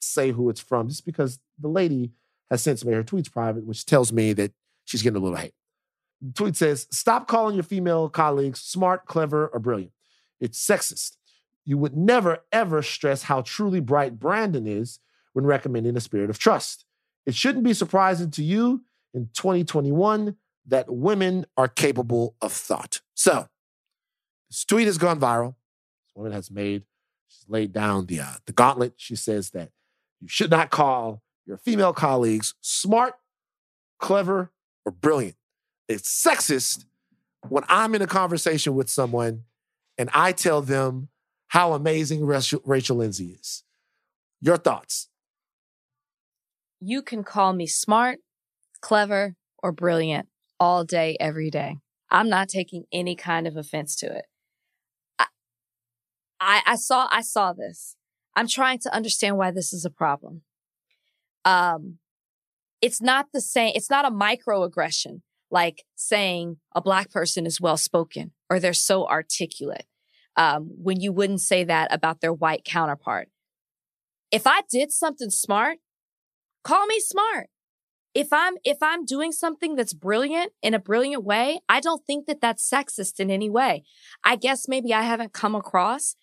say who it's from just because the lady has since made her tweets private, which tells me that she's getting a little hate. Tweet says, Stop calling your female colleagues smart, clever, or brilliant. It's sexist. You would never, ever stress how truly bright Brandon is when recommending a spirit of trust. It shouldn't be surprising to you in 2021 that women are capable of thought. So, this tweet has gone viral. This woman has made, she's laid down the, uh, the gauntlet. She says that you should not call your female colleagues smart, clever, or brilliant. It's sexist when I'm in a conversation with someone and I tell them how amazing Rachel, Rachel Lindsay is. Your thoughts? you can call me smart, clever, or brilliant all day, every day. I'm not taking any kind of offense to it. I, I, I saw, I saw this. I'm trying to understand why this is a problem. Um, it's not the same. It's not a microaggression like saying a black person is well spoken or they're so articulate. Um, when you wouldn't say that about their white counterpart. If I did something smart, call me smart. If I'm if I'm doing something that's brilliant in a brilliant way, I don't think that that's sexist in any way. I guess maybe I haven't come across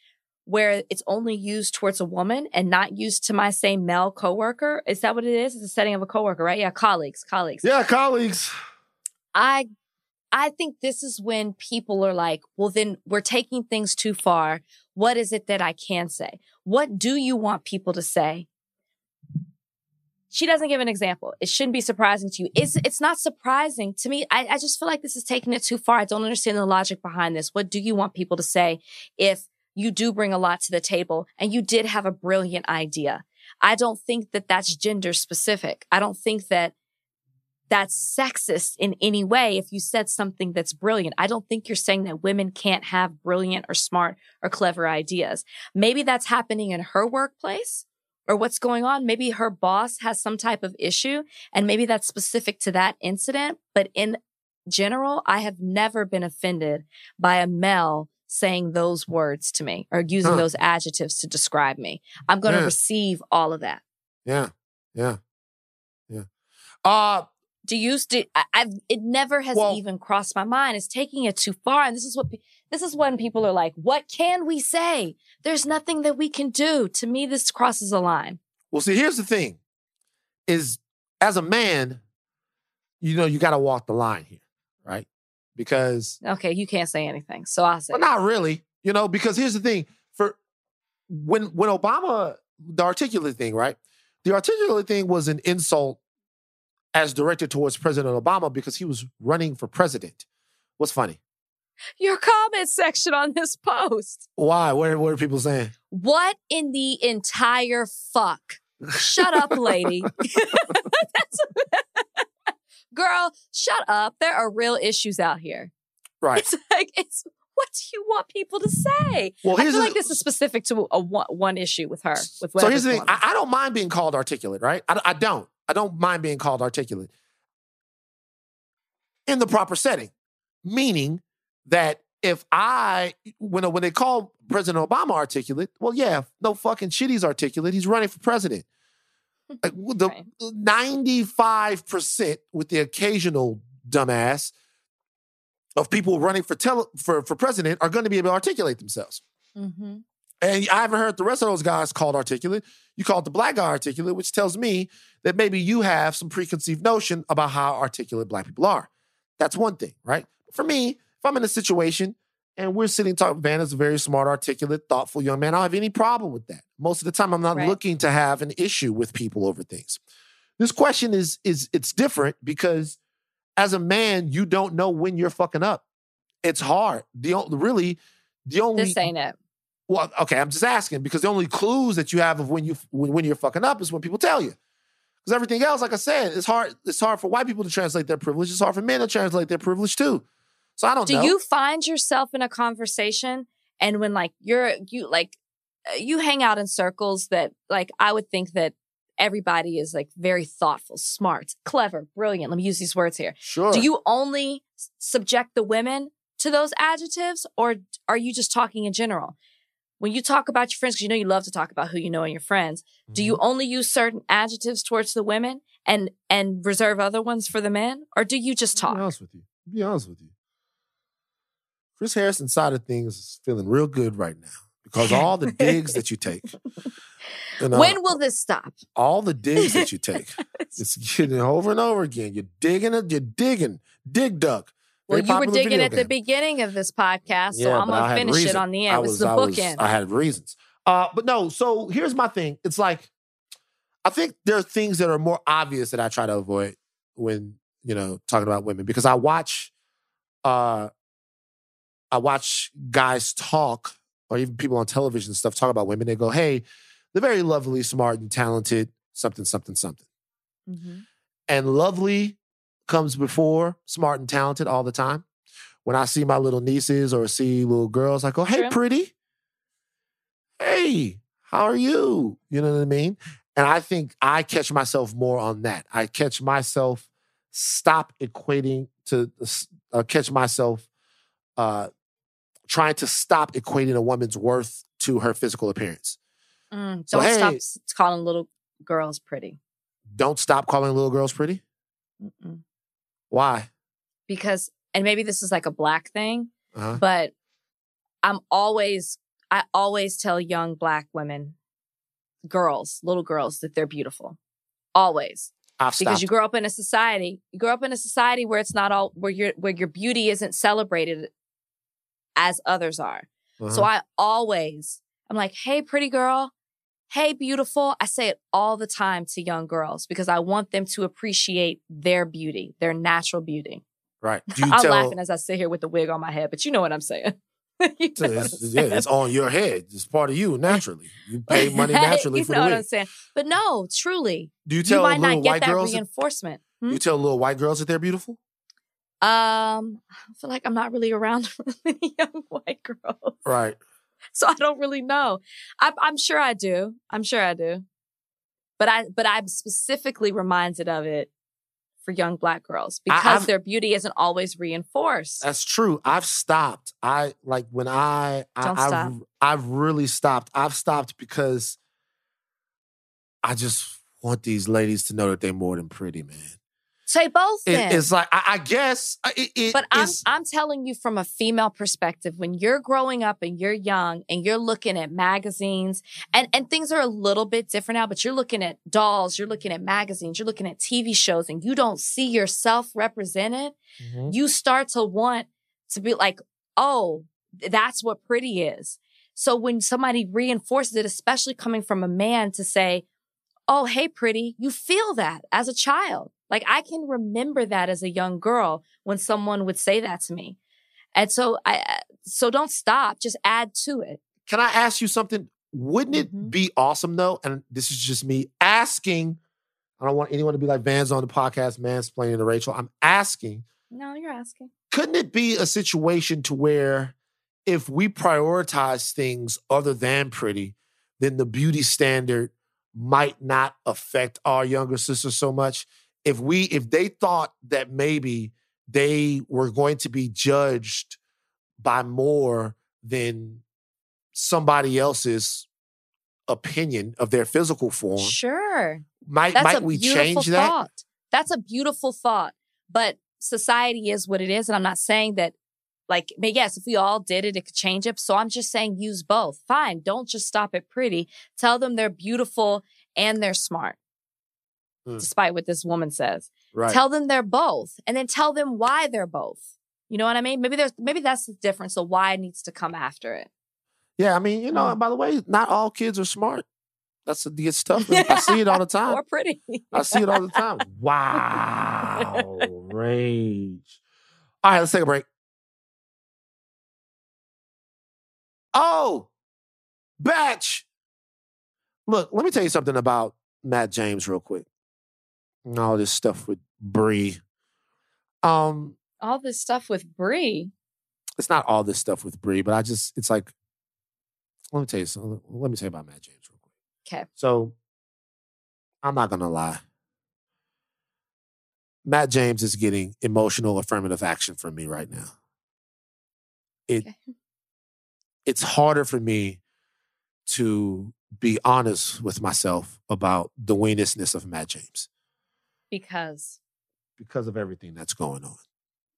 where it's only used towards a woman and not used to my same male coworker. Is that what it is? It's a setting of a coworker, right? Yeah, colleagues, colleagues. Yeah, colleagues. I I think this is when people are like, well, then we're taking things too far. What is it that I can say? What do you want people to say? she doesn't give an example. It shouldn't be surprising to you. It's it's not surprising to me. I, I just feel like this is taking it too far. I don't understand the logic behind this. What do you want people to say if you do bring a lot to the table and you did have a brilliant idea? I don't think that that's gender specific. I don't think that that's sexist in any way if you said something that's brilliant. I don't think you're saying that women can't have brilliant or smart or clever ideas. Maybe that's happening in her workplace or what's going on. Maybe her boss has some type of issue and maybe that's specific to that incident. But in general, I have never been offended by a male saying those words to me or using Huh. those adjectives to describe me. I'm going to Yeah. receive all of that. Yeah. Yeah. Yeah. Uh Do you I, I've it never has Well- even crossed my mind. It's taking it too far, and this is what this is when people are like, "What can we say? There's nothing that we can do." To me, this crosses a line. well, see, here's the thing: is as a man, you know, you got to walk the line here, right? Because Okay, you can't say anything, so I'll say. Well, not really. You know, because here's the thing: for when when Obama, the articulate thing, right? The articulate thing was an insult as directed towards President Obama because he was running for president. What's funny? Your comment section on this post. Why? What, are- what are people saying? What in the entire fuck? Shut up, lady. Girl, shut up. There are real issues out here. Right. It's like it's what do you want people to say? Well, I feel like this is specific to a one, one issue with her. With so here's the thing. I, I don't mind being called articulate, right? I, I don't. I don't mind being called articulate in the proper setting, meaning that if I when when they call President Obama articulate, well, yeah, no fucking shit, he's articulate. He's running for president. Like the Right. ninety five percent, with the occasional dumbass of people running for tele, for for president, are going to be able to articulate themselves. Mhm. And I haven't heard the rest of those guys called articulate. You called the black guy articulate, which tells me that maybe you have some preconceived notion about how articulate black people are. That's one thing, right? For me, if I'm in a situation and we're sitting talking, Vanna's a very smart, articulate, thoughtful young man, I don't have any problem with that. Most of the time, I'm not Right. looking to have an issue with people over things. This question is is it's different because as a man, you don't know when you're fucking up. It's hard. The o- really the only This ain't it. Well, okay, I'm just asking because the only clues that you have of when you when, when you're fucking up is when people tell you. Because everything else, like I said, it's hard. It's hard for white people to translate their privilege. It's hard for men to translate their privilege too. So I don't Do know. you find yourself in a conversation and when like you're you like uh, you hang out in circles that like I would think that everybody is like very thoughtful, smart, clever, brilliant. Let me use these words here. sure. Do you only subject the women to those adjectives or are you just talking in general? When you talk about your friends, because you know you love to talk about who you know and your friends, do you Mm-hmm. only use certain adjectives towards the women and and reserve other ones for the men, or do you just talk? be honest with you. Be honest with you. Chris Harrison side of things is feeling real good right now because all the digs that you take. you know, when will this stop? all the digs that you take? It's getting over and over again. You're digging it. You're digging. Dig duck. Well, you were digging video at the beginning of this podcast, so I'm gonna had finish it on the end. This was- is a I was- bookend. I had reasons. Uh, but no, so here's my thing. It's like I think there are things that are more obvious that I try to avoid when, you know, talking about women because I watch uh I watch guys talk or even people on television and stuff talk about women. They go, hey, they're very lovely, smart, and talented, something, something, something. Mhm. And lovely comes before smart and talented all the time. When I see my little nieces or see little girls, I go, hey, True. pretty. Hey, how are you? You know what I mean? And I think I catch myself more on that. I catch myself stop equating to uh, catch myself uh, trying to stop equating a woman's worth to her physical appearance. Mm, don't stop hey- s- calling little girls pretty. Don't stop calling little girls pretty. Mm-mm. Why? Because, and maybe this is like a black thing, Uh-huh. but I'm always, I always tell young black women, girls, little girls, that they're beautiful. Always. I've because stopped. you grow up in a society you grow up in a society where it's not all where your where your beauty isn't celebrated as others are so Uh-huh. i always i'm like hey pretty girl hey, beautiful, I say it all the time to young girls because I want them to appreciate their beauty, their natural beauty. Right. I'm tell? laughing as I sit here with the wig on my head, but you know what I'm saying. You know what I'm It's, yeah, saying. it's on your head. It's part of you naturally. You pay money naturally you for know the what I'm saying. But no, truly, Do you tell you might little not get white that girls? That, reinforcement. Hmm? you tell little white girls that they're beautiful. Um, I feel like I'm not really around many young white girls, Right. so I don't really know. I, I'm sure I do. I'm sure I do. But I, but I'm specifically reminded of it for young black girls because I've- their beauty isn't always reinforced. That's true. I've stopped. I like when I, I Don't I've, stop. I've really stopped. I've stopped because I just want these ladies to know that they're more than pretty, man. Say both. It- then. it's like I, I guess uh, it, it, But I'm I'm telling you from a female perspective, when you're growing up and you're young and you're looking at magazines and, and things are a little bit different now, but you're looking at dolls, you're looking at magazines, you're looking at TV shows, and you don't see yourself represented, Mhm. you start to want to be like, oh, that's what pretty is. So when somebody reinforces it, especially coming from a man to say, oh, hey, pretty, you feel that as a child. Like I can remember that as a young girl when someone would say that to me. And so I, so don't stop, just add to it. Can I ask you something? Wouldn't it Mhm. be awesome though? And this is just me asking. I don't want anyone to be like Vans on the podcast, mansplaining to Rachel. I'm asking, No, you're asking. couldn't it be a situation to where if we prioritize things other than pretty, then the beauty standard might not affect our younger sisters so much? If we if they thought that maybe they were going to be judged by more than somebody else's opinion of their physical form, Sure. might That's might a we change that? thought. That's a beautiful thought. But society is what it is. And I'm not saying that, like, but yes, if we all did it, it could change it. So I'm just saying use both. Fine. Don't just stop at pretty. Tell them they're beautiful and they're smart, Mm. despite what this woman says. Right. Tell them they're both and then tell them why they're both. You know what I mean? Maybe there's, maybe that's the difference. So why it needs to come after it. Yeah, I mean, you know, Mm. and by the way, not all kids are smart. That's the gets tough. I see it all the time. Or pretty. I see it all the time. Wow. Rage. All right, let's take a break. Oh, batch. Look, let me tell you something about Matt James real quick. And all this stuff with Bree. Um, All this stuff with Brie. it's not all this stuff with Bree, but I just it's like let me tell you something. Let me tell you about Matt James real quick. Okay. So I'm not gonna lie. Matt James is getting emotional affirmative action from me right now. It Okay. it's harder for me to be honest with myself about the weenusness of Matt James Because. because of everything that's going on.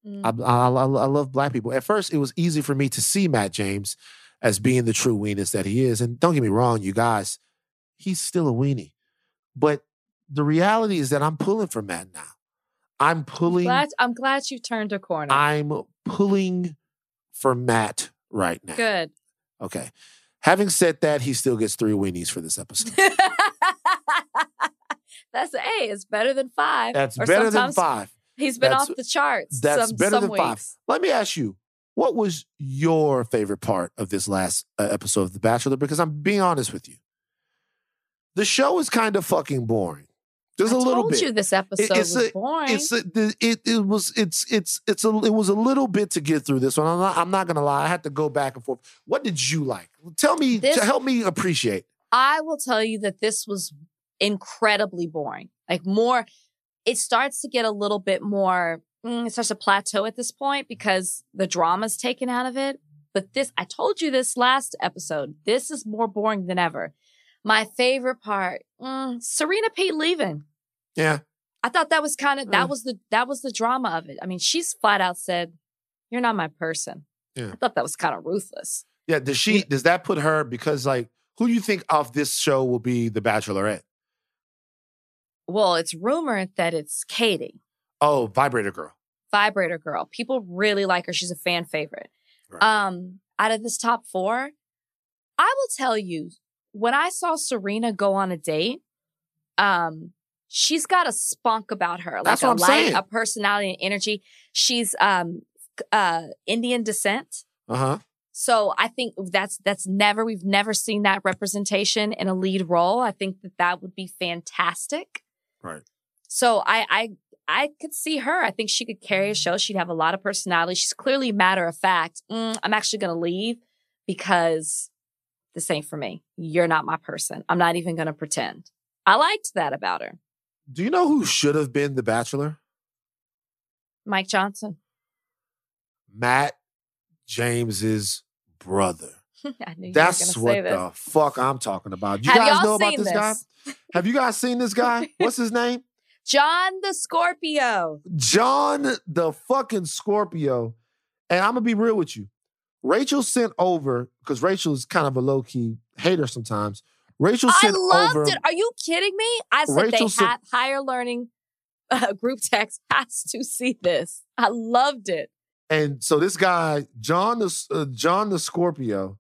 Mm. I, I, I love black people. At first, it was easy for me to see Matt James as being the true weenus that he is. And don't get me wrong, you guys, he's still a weenie. But the reality is that I'm pulling for Matt now. I'm pulling. Glad, I'm glad you turned a corner. I'm pulling for Matt right now. Good. Okay. Having said that, he still gets three weenies for this episode. That's hey, it's better than five. That's Or better than five. He's been That's- off the charts. That's some, better some than weeks. five. Let me ask you, what was your favorite part of this last uh, episode of The Bachelor? Because I'm being honest with you. The show is kind of fucking boring. There's I a little told bit. you this episode it's was a- boring. It's a, the- it it was it's it's it's a it was a little bit to get through this one. I'm not I'm not gonna lie. I had to go back and forth. What did you like? Tell me This- to help me appreciate. I will tell you that this was incredibly boring. Like more, it starts to get a little bit more. mm, it starts to plateau at this point because the drama's taken out of it. But this, I told you this last episode. This is more boring than ever. My favorite part, mm, Serena Pitt leaving. Yeah. I thought that was kind of Mm. that was the that was the drama of it. I mean, she's flat out said, "You're not my person." Yeah. I thought that was kind of ruthless. Yeah. Does she does that put her because like who do you think of this show will be the Bachelorette? Well, it's rumored that it's Katie, Oh, Vibrator Girl. Vibrator Girl. People really like her. She's a fan favorite. Right. Um, out of this top four, I will tell you when I saw Serena go on a date, um, she's got a spunk about her, like That's a what I'm light, saying. a personality and energy. She's um uh Indian descent. Uh huh. So I think that's that's never we've never seen that representation in a lead role. I think that that would be fantastic. Right. So I I I could see her. I think she could carry a show. She'd have a lot of personality. She's clearly matter of fact. "Mm, I'm actually going to leave because this ain't for me. You're not my person. I'm not even going to pretend. I liked that about her. Do you know who should have been the Bachelor? Mike Johnson. Matt James's brother. I knew you That's what the fuck I'm talking about. You Have guys know about seen this, guy? Have you guys seen this guy? What's his name? John the Scorpio. John the fucking Scorpio. And I'm gonna be real with you. Rachel sent over because Rachel is kind of a low key hater sometimes. Rachel I loved over. it. Are you kidding me? I said Rachel they had higher learning uh, group text has to see this. I loved it. And so this guy, John the uh, John the Scorpio,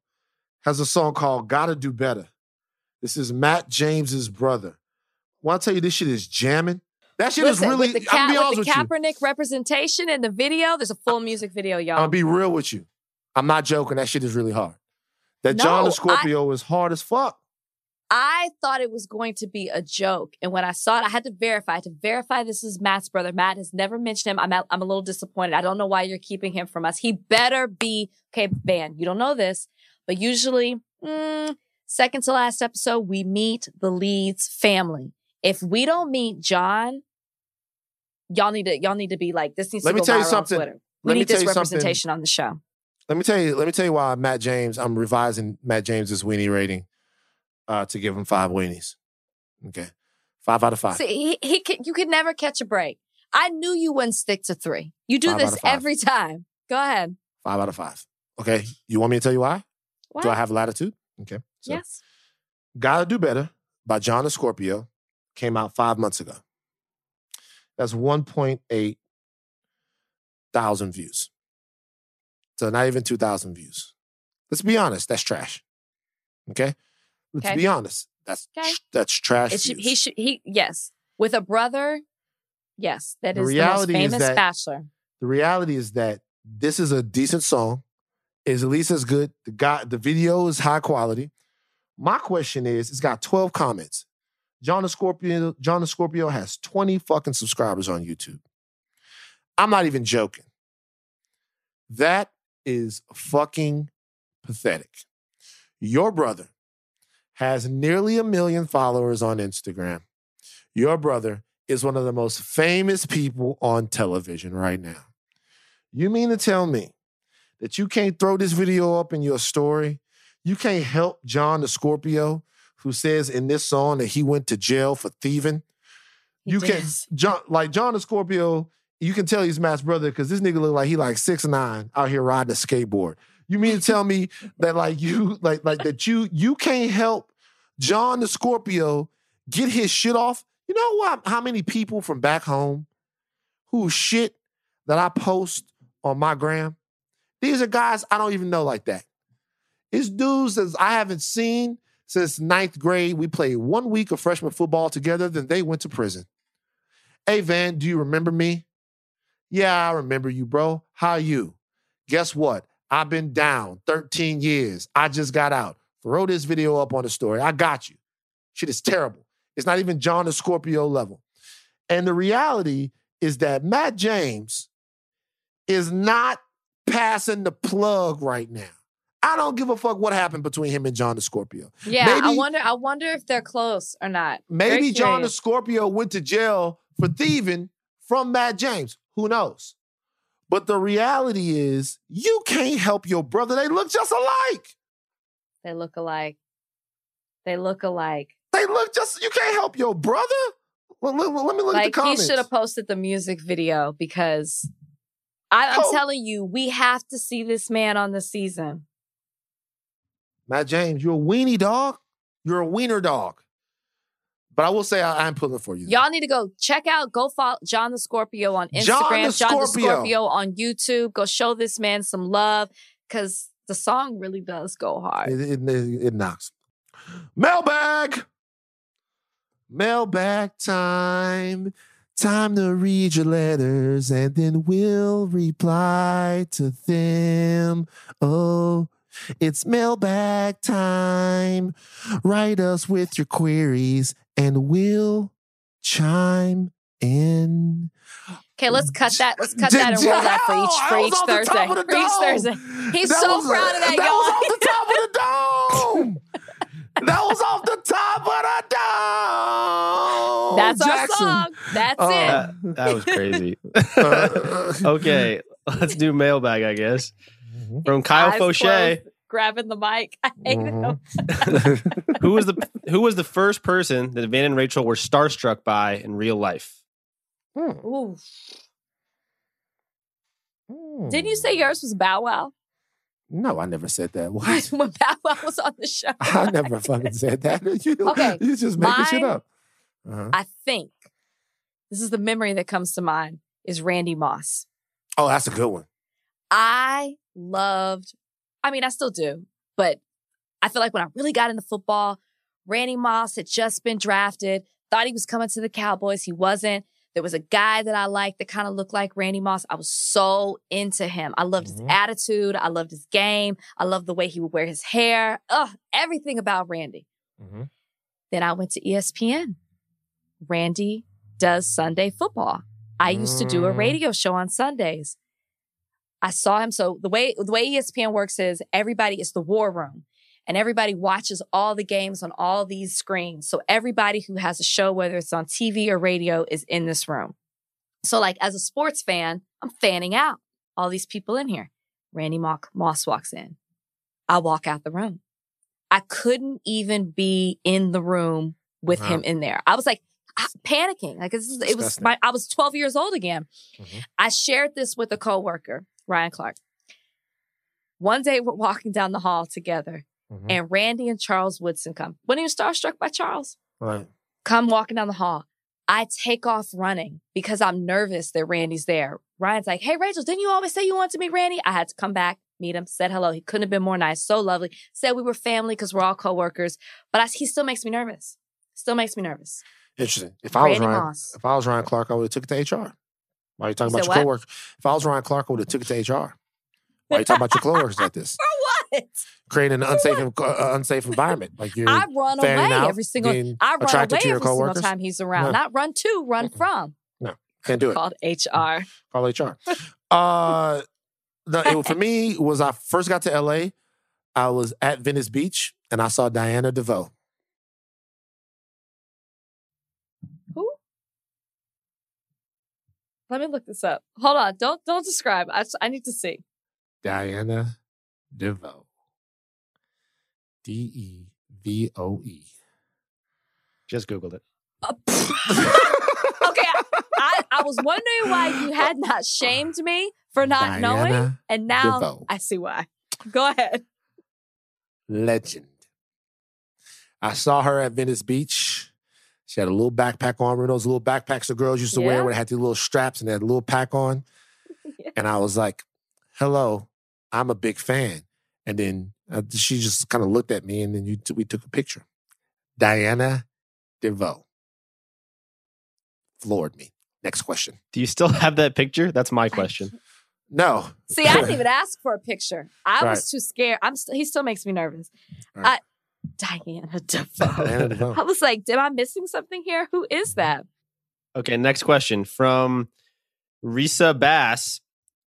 has a song called "Gotta Do Better." This is Matt James's brother. Well, I tell you, this shit is jamming. That shit Listen, is really. with the, I'm gonna Ka- be honest with with, the you. Kaepernick representation in the video. There's a full music video, I'm y'all. gonna be real with you. I'm not joking. That shit is really hard. That John the Scorpio is hard as fuck. I thought it was going to be a joke, and when I saw it, I had to verify. I had to verify this is Matt's brother. Matt has never mentioned him. I'm a- I'm a little disappointed. I don't know why you're keeping him from us. He better be okay, Van. You don't know this, but usually, mm, second to last episode, we meet the lead's family. If we don't meet John, y'all need to y'all need to be like this. Needs Let to me go tell you viral on something. Twitter. We Let need this you something. representation on the show. Let me tell you. Let me tell you why Matt James. I'm revising Matt James's weenie rating uh, to give him five weenies. Okay, five out of five. See, he, he could, you could never catch a break. I knew you wouldn't stick to three. You do Five this every time. Go ahead. Five out of five. Okay, you want me to tell you why? What? Do I have latitude? Okay. So, yes. Gotta Do Better by John Scorpio came out five months ago. That's 1.8 thousand views. So not even 2,000 views. Let's be honest, that's trash. Okay? Let's Okay. be honest. That's Okay. that's trash. It should, he should, he, yes. With a brother, yes. That The is the, most reality is famous that- bachelor. the reality is that this is a decent song. Is at least as good. The guy, the video is high quality. My question is, it's got 12 comments. John the Scorpio, John the Scorpio has 20 fucking subscribers on YouTube. I'm not even joking. That is fucking pathetic. Your brother has nearly a million followers on Instagram. Your brother is one of the most famous people on television right now. You mean to tell me that you can't throw this video up in your story? You can't help John the Scorpio, who says in this song that he went to jail for thieving? He you can. John like John the Scorpio, you can tell he's Matt's brother because this nigga look like he like six nine out here riding a skateboard. You mean to tell me that like you like like that you you can't help John the Scorpio get his shit off? You know what? How many people from back home who shit that I post on my gram? These are guys I don't even know like that. It's dudes that I haven't seen since ninth grade. We played one week of freshman football together, then they went to prison. Hey, Van, do you remember me? Yeah, I remember you, bro. How you? Guess what? I've been down 13 years. I just got out. Throw this video up on the story. I got you. Shit is terrible. It's not even John the Scorpio level. And the reality is that Matt James is not passing the plug right now. I don't give a fuck what happened between him and John the Scorpio. Yeah, I wonder. I wonder if they're close or not. Maybe John the. Scorpio went to jail for thieving from Matt James. Who knows? But the reality is, you can't help your brother. They look just alike. They look alike. They look alike. They look just. You can't help your brother. Well, let, let me look like at the comments. he should have posted the music video because I, I'm Oh. telling you, we have to see this man on the season. Matt James, you're a weenie dog. You're a wiener dog. But I will say, I, I'm pulling for you. Y'all need to go check out, go follow John the Scorpio on Instagram, John the John the Scorpio. Scorpio on YouTube. Go show this man some love because the song really does go hard. It, it, it, it knocks. Mailbag. Mailbag time. Time to read your letters and then we'll reply to them. Oh, it's mailbag time. Write us with your queries and we'll chime in. Okay, let's cut that. Let's cut that and roll that for each for each Thursday. top of the For each. Thursday. He's That so was- uh, proud of that, That y'all. was off the top of the dome. that was off the top of the dome. That's Jackson. our song. That's Uh, it. That, that was crazy. Okay, let's do mailbag, I guess. From Kyle Eyes Fauché. closed, grabbing the mic. I hate Mhm. him. who was the who was the first person that Van and Rachel were starstruck by in real life? Ooh. Hmm. Didn't you say yours was Bow Wow? No, I never said that. What? when Bow Wow was on the show. I never fucking said that. You, Okay, you just making shit up. Uh-huh. I think this is the memory that comes to mind is Randy Moss. Oh, that's a good one. I loved, I mean, I still do, but I feel like when I really got into football, Randy Moss had just been drafted, thought he was coming to the Cowboys. He wasn't. There was a guy that I liked that kind of looked like Randy Moss. I was so into him. I loved his Mhm. attitude. I loved his game. I loved the way he would wear his hair. Ugh, everything about Randy. Mhm. Then I went to ESPN. Randy does Sunday football. I used to do a Mm. radio show on Sundays. I saw him. So the way the way ESPN works is everybody is the war room, and everybody watches all the games on all these screens. So everybody who has a show, whether it's on TV or radio, is in this room. So like as a sports fan, I'm fanning out. All these people in here. Randy Mock, Moss walks in. I walk out the room. I couldn't even be in the room with Wow. him in there. I was like panicking. Like is, it was my, I was 12 years old again. Mhm. I shared this with a coworker, Ryan Clark. One day we're walking down the hall together Mhm. and Randy and Charles Woodson come. When he was starstruck by Charles, Right. come walking down the hall. I take off running because I'm nervous that Randy's there. Ryan's like, Hey, Rachel, didn't you always say you wanted to meet Randy? I had to come back, meet him, said hello. He couldn't have been more nice. So lovely. Said we were family because we're all coworkers, but I, he still makes me nervous. Still makes me nervous. Interesting. If I was Ryan, Moss. if I was Ryan Clark, I would have took it to HR. Why are you talking You about your what? coworker? If I was Ryan Clark, I would have took it to HR. Why are you talking about your coworkers like this? For what? Creating an unsafe, uh, unsafe environment. Like you're I run away out, every single I run away every single time he's around. No. Not run to, run Mm-mm. from. No, can't do it. Called HR. Call HR. Uh, no, it, for me was I first got to LA. I was at Venice Beach and I saw Diana DeVoe. Let me look this up. Hold on. Don't don't describe. I, I need to see. Diana DeVoe. D E V O E. Just googled it. Uh, okay, I, I was wondering why you had not shamed me for not knowing, and now DeVoe. I see why. Go ahead. legend. I saw her at Venice Beach. She had a little backpack on, remember those little backpacks the girls used to Yeah. wear where they had these little straps and they had a little pack on. Yeah. And I was like, hello, I'm a big fan. And then uh, she just kind of looked at me and then you t- we took a picture. Diana DeVoe. Floored me. Next question. Do you still have that picture? That's my question. No. See, I didn't even ask for a picture. I Right. was too scared. I'm. St- he still makes me nervous. Right. I, Diana DeVoe. Diana DeVoe. I was like, am I missing something here? Who is that? Okay, next question from Risa Bass.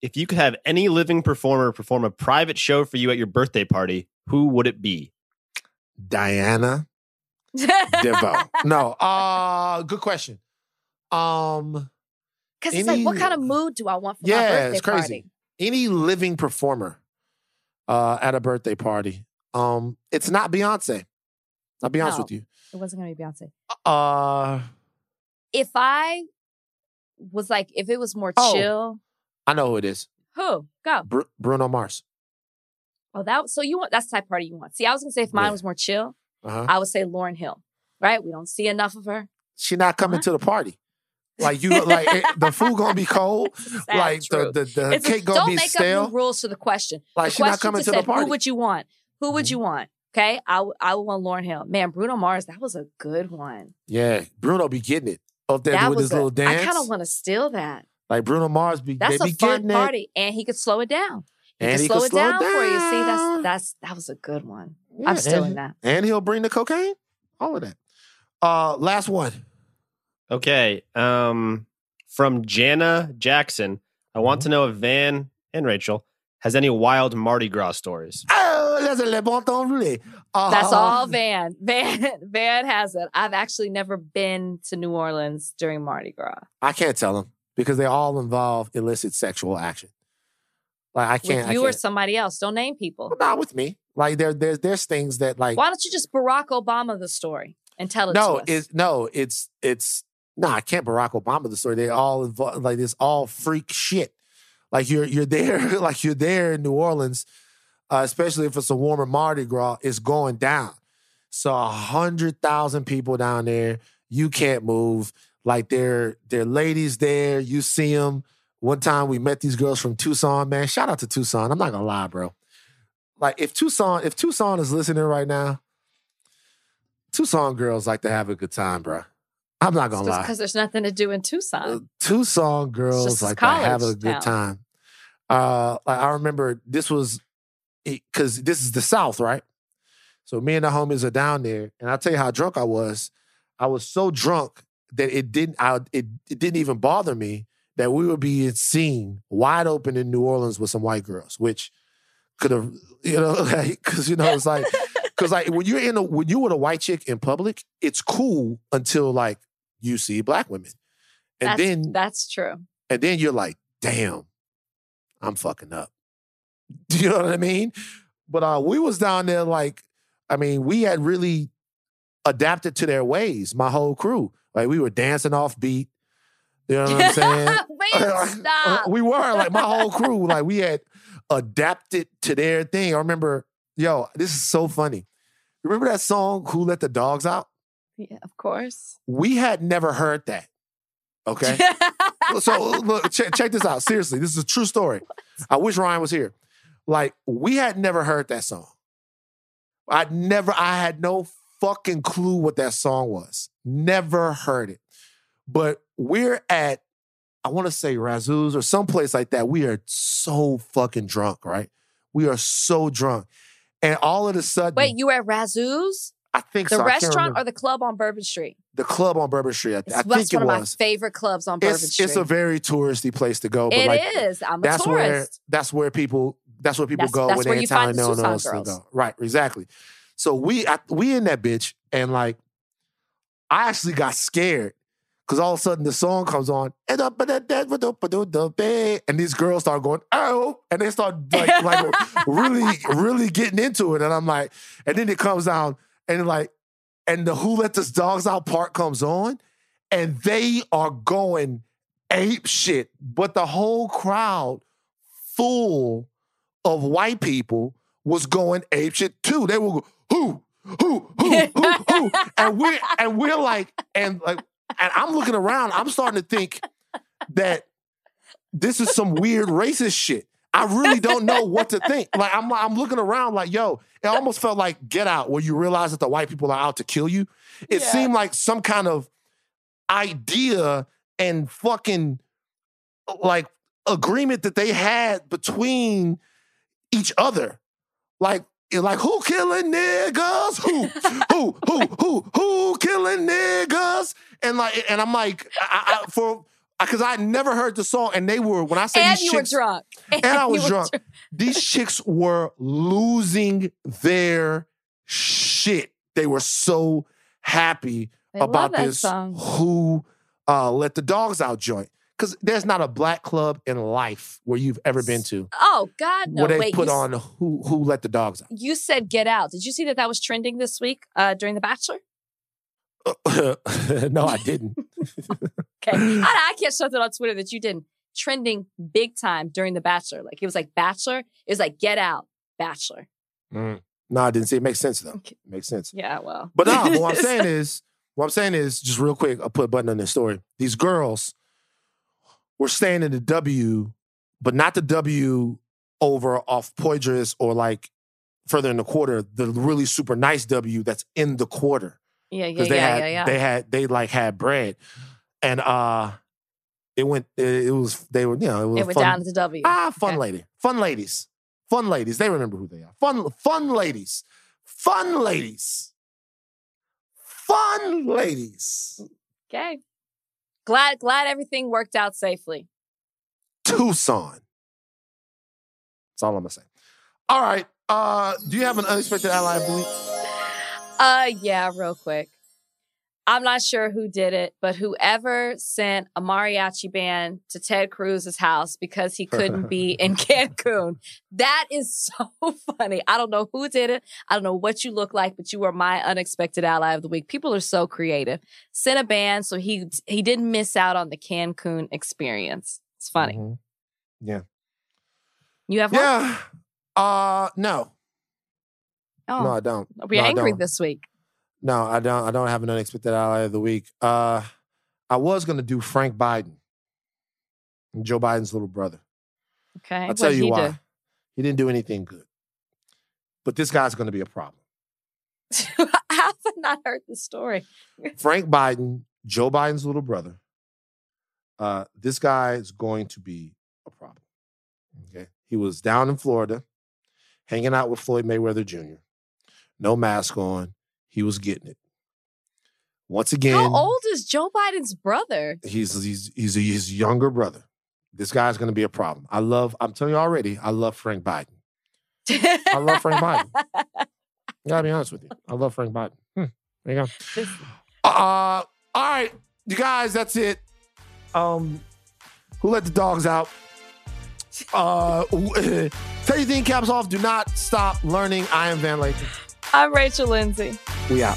If you could have any living performer perform a private show for you at your birthday party, who would it be? Diana DeVoe. no. Uh good question. Um Because it's like, what kind of mood do I want for my Yeah, birthday it's crazy. party? any living performer uh at a birthday party. Um it's not Beyonce. I'll be honest No. with you. It wasn't going to be Beyonce. Uh If I was like, if it was more Oh. chill, I know who it is. who go? Bru- Bruno Mars. Oh, that. So you want that's the type of party you want? See, I was going to say if mine Yeah. was more chill, Uh-huh. I would say Lauryn Hill. Right? We don't see enough of her. She not coming What? to the party. Like you like it, the food gonna be cold. Like the, the, the cake gonna be stale. don't make up new rules to the question. Like the she not coming to the said, party. Who would you want? Who would Mhm. you want? Okay, I w- I would want Lauryn Hill. Man, Bruno Mars, that was a good one. Yeah, Bruno be getting it up there that with his a- little dance. I kind of want to steal that. like Bruno Mars be, That's a be fun getting it. party, and he could slow it down. He And could he slow could it slow it down, for you. See, that's that's that was a good one. Yeah, I'm stealing and, that. And he'll bring the cocaine. All of that. Uh, last one. Okay. Um, from Jana Jackson, I want Mm-hmm. to know if Van and Rachel has any wild Mardi Gras stories. Oh, that's le bon temps roulé. Uh, That's all Van. Van Van has it. I've actually never been to New Orleans during Mardi Gras. I can't tell them because they all involve illicit sexual action. Like I can't. With you I or can't. somebody else. Don't name people. But not with me. Like there, there's there's things that like Why don't you just Barack Obama the story and tell it no, to us? it's no, it's it's no. I can't Barack Obama the story. They all involve like it's all freak shit. Like you're you're there, like you're there in New Orleans, uh, especially if it's a warmer Mardi Gras. It's going down. So a hundred thousand people down there. You can't move. Like they're they're ladies there. You see them. One time we met these girls from Tucson. Man, shout out to Tucson. I'm not gonna lie, bro. Like if Tucson, if Tucson is listening right now, Tucson girls like to have a good time, bro. I'm not gonna lie. because there's nothing to do in Tucson. Uh, Tucson girls like to have a good town. time. Uh, like I remember this was because this is the South, right? So me and the homies are down there, and I'll tell you how drunk I was. I was so drunk that it didn't. I, it it didn't even bother me that we were being seen wide open in New Orleans with some white girls, which could have, you know, because you know it's like because like when you're in a when you with a white chick in public, it's cool until like you see black women, and that's, then that's true. and then you're like, damn, I'm fucking up. Do you know what I mean? But uh, we was down there like, I mean, we had really adapted to their ways. My whole crew, like we were dancing off beat. You know what I'm saying? Wait, stop. we were like my whole crew, like we had adapted to their thing. I remember, yo, this is so funny. Remember that song "Who Let the Dogs Out"? Yeah, of course. We had never heard that. Okay. so look, check, check this out. Seriously, this is a true story. I wish Ryan was here. Like, we had never heard that song. I never, I had no fucking clue what that song was. Never heard it. But we're at, I want to say Razzoo's or someplace like that. We are so fucking drunk, right? We are so drunk. And all of a sudden, Wait, you were at Razzoo's? I think The so. Restaurant or the club on Bourbon Street? the club on Bourbon Street. I, It's, I that's think it one of was. my favorite clubs on Bourbon it's, Street. it's a very touristy place to go. But It like, is. I'm a that's where tourist. that's where people that's where people That's- go that's when where they're in you town find the they don't know Tucson else to girls. go. Right, exactly. So we I, we in that bitch and like I actually got scared because all of a sudden the song comes on and and these girls start going oh and they start like like really really getting into it and I'm like and then it comes down and like and the who let this dogs out part comes on and they are going ape shit but the whole crowd full of white people was going ape shit too they were go, who who who who who and we're and we're like and like and I'm looking around I'm starting to think that this is some weird racist shit I really don't know what to think. Like I'm, I'm looking around, like, yo, it almost felt like Get Out, where you realize that the white people are out to kill you. It Yeah. seemed like some kind of idea and fucking like agreement that they had between each other. Like, it- like who killing niggas? Who, who, who, who, who killing niggas? And like, and I'm like, I, I, for because I never heard the song, and they were when I say and these you chicks, were drunk. and I was drunk. These chicks were losing their shit. They were so happy love about this song. who uh, let the dogs out joint. Because there's not a black club in life where you've ever been to Oh God, no! where they Wait, put s- on who who let the dogs out. You said "Get Out." Did you see that that was trending this week uh, during The Bachelor? no, I didn't. Okay, I, I can't show that on Twitter that you didn't. Trending big time during The Bachelor. Like it was like Bachelor. It was like Get Out, Bachelor. Mm. No, I didn't see. It makes sense though. It makes sense. Yeah, well, But no, but what I'm saying is, what I'm saying is, just real quick, I'll put a button on this story. These girls were staying in the W, but not the W over off Poydras or like further in the quarter, the really super nice W that's in the quarter. Yeah, yeah, they yeah, had yeah, yeah. they had they like had bread. And uh it went it, it was they were, you know, it was it went fun, down to W. Ah, fun Okay. lady. Fun ladies. Fun ladies. They remember who they are. Fun fun ladies. Fun ladies. Fun ladies. Okay. Glad glad everything worked out safely. Tucson. That's all I'm gonna say. All right. Uh, do you have an unexpected ally of the week? Uh yeah, real quick. I'm not sure who did it, but whoever sent a mariachi band to Ted Cruz's house because he couldn't be in Cancun. That is so funny. I don't know who did it. I don't know what you look like, but you are my unexpected ally of the week. People are so creative. Sent a band so he he didn't miss out on the Cancun experience. It's funny. Mhm. Yeah. You have one? Yeah. Uh no. Oh, No, I don't. we're no, angry don't. this week. No, I don't. I don't have an unexpected ally of the week. Uh, I was gonna do Frank Biden, Joe Biden's little brother. Okay. I'll tell you he why. do? He didn't do anything good. But this guy's gonna be a problem. How have I not heard the story? Frank Biden, Joe Biden's little brother. Uh, this guy is going to be a problem. Okay. He was down in Florida, hanging out with Floyd Mayweather Jr. No mask on. He was getting it. Once again, How old is Joe Biden's brother? he's he's he's a, his younger brother. This guy's going to be a problem. I love. I'm telling you already. I love Frank Biden. I love Frank Biden. Gotta be honest with you. I love Frank Biden. Hmm, there you go. This- Uh, all right, you guys. That's it. Um, who let the dogs out? Uh, tell you thing caps off. Do not stop learning. I am Van Lathan. I'm Rachel Lindsay. We out.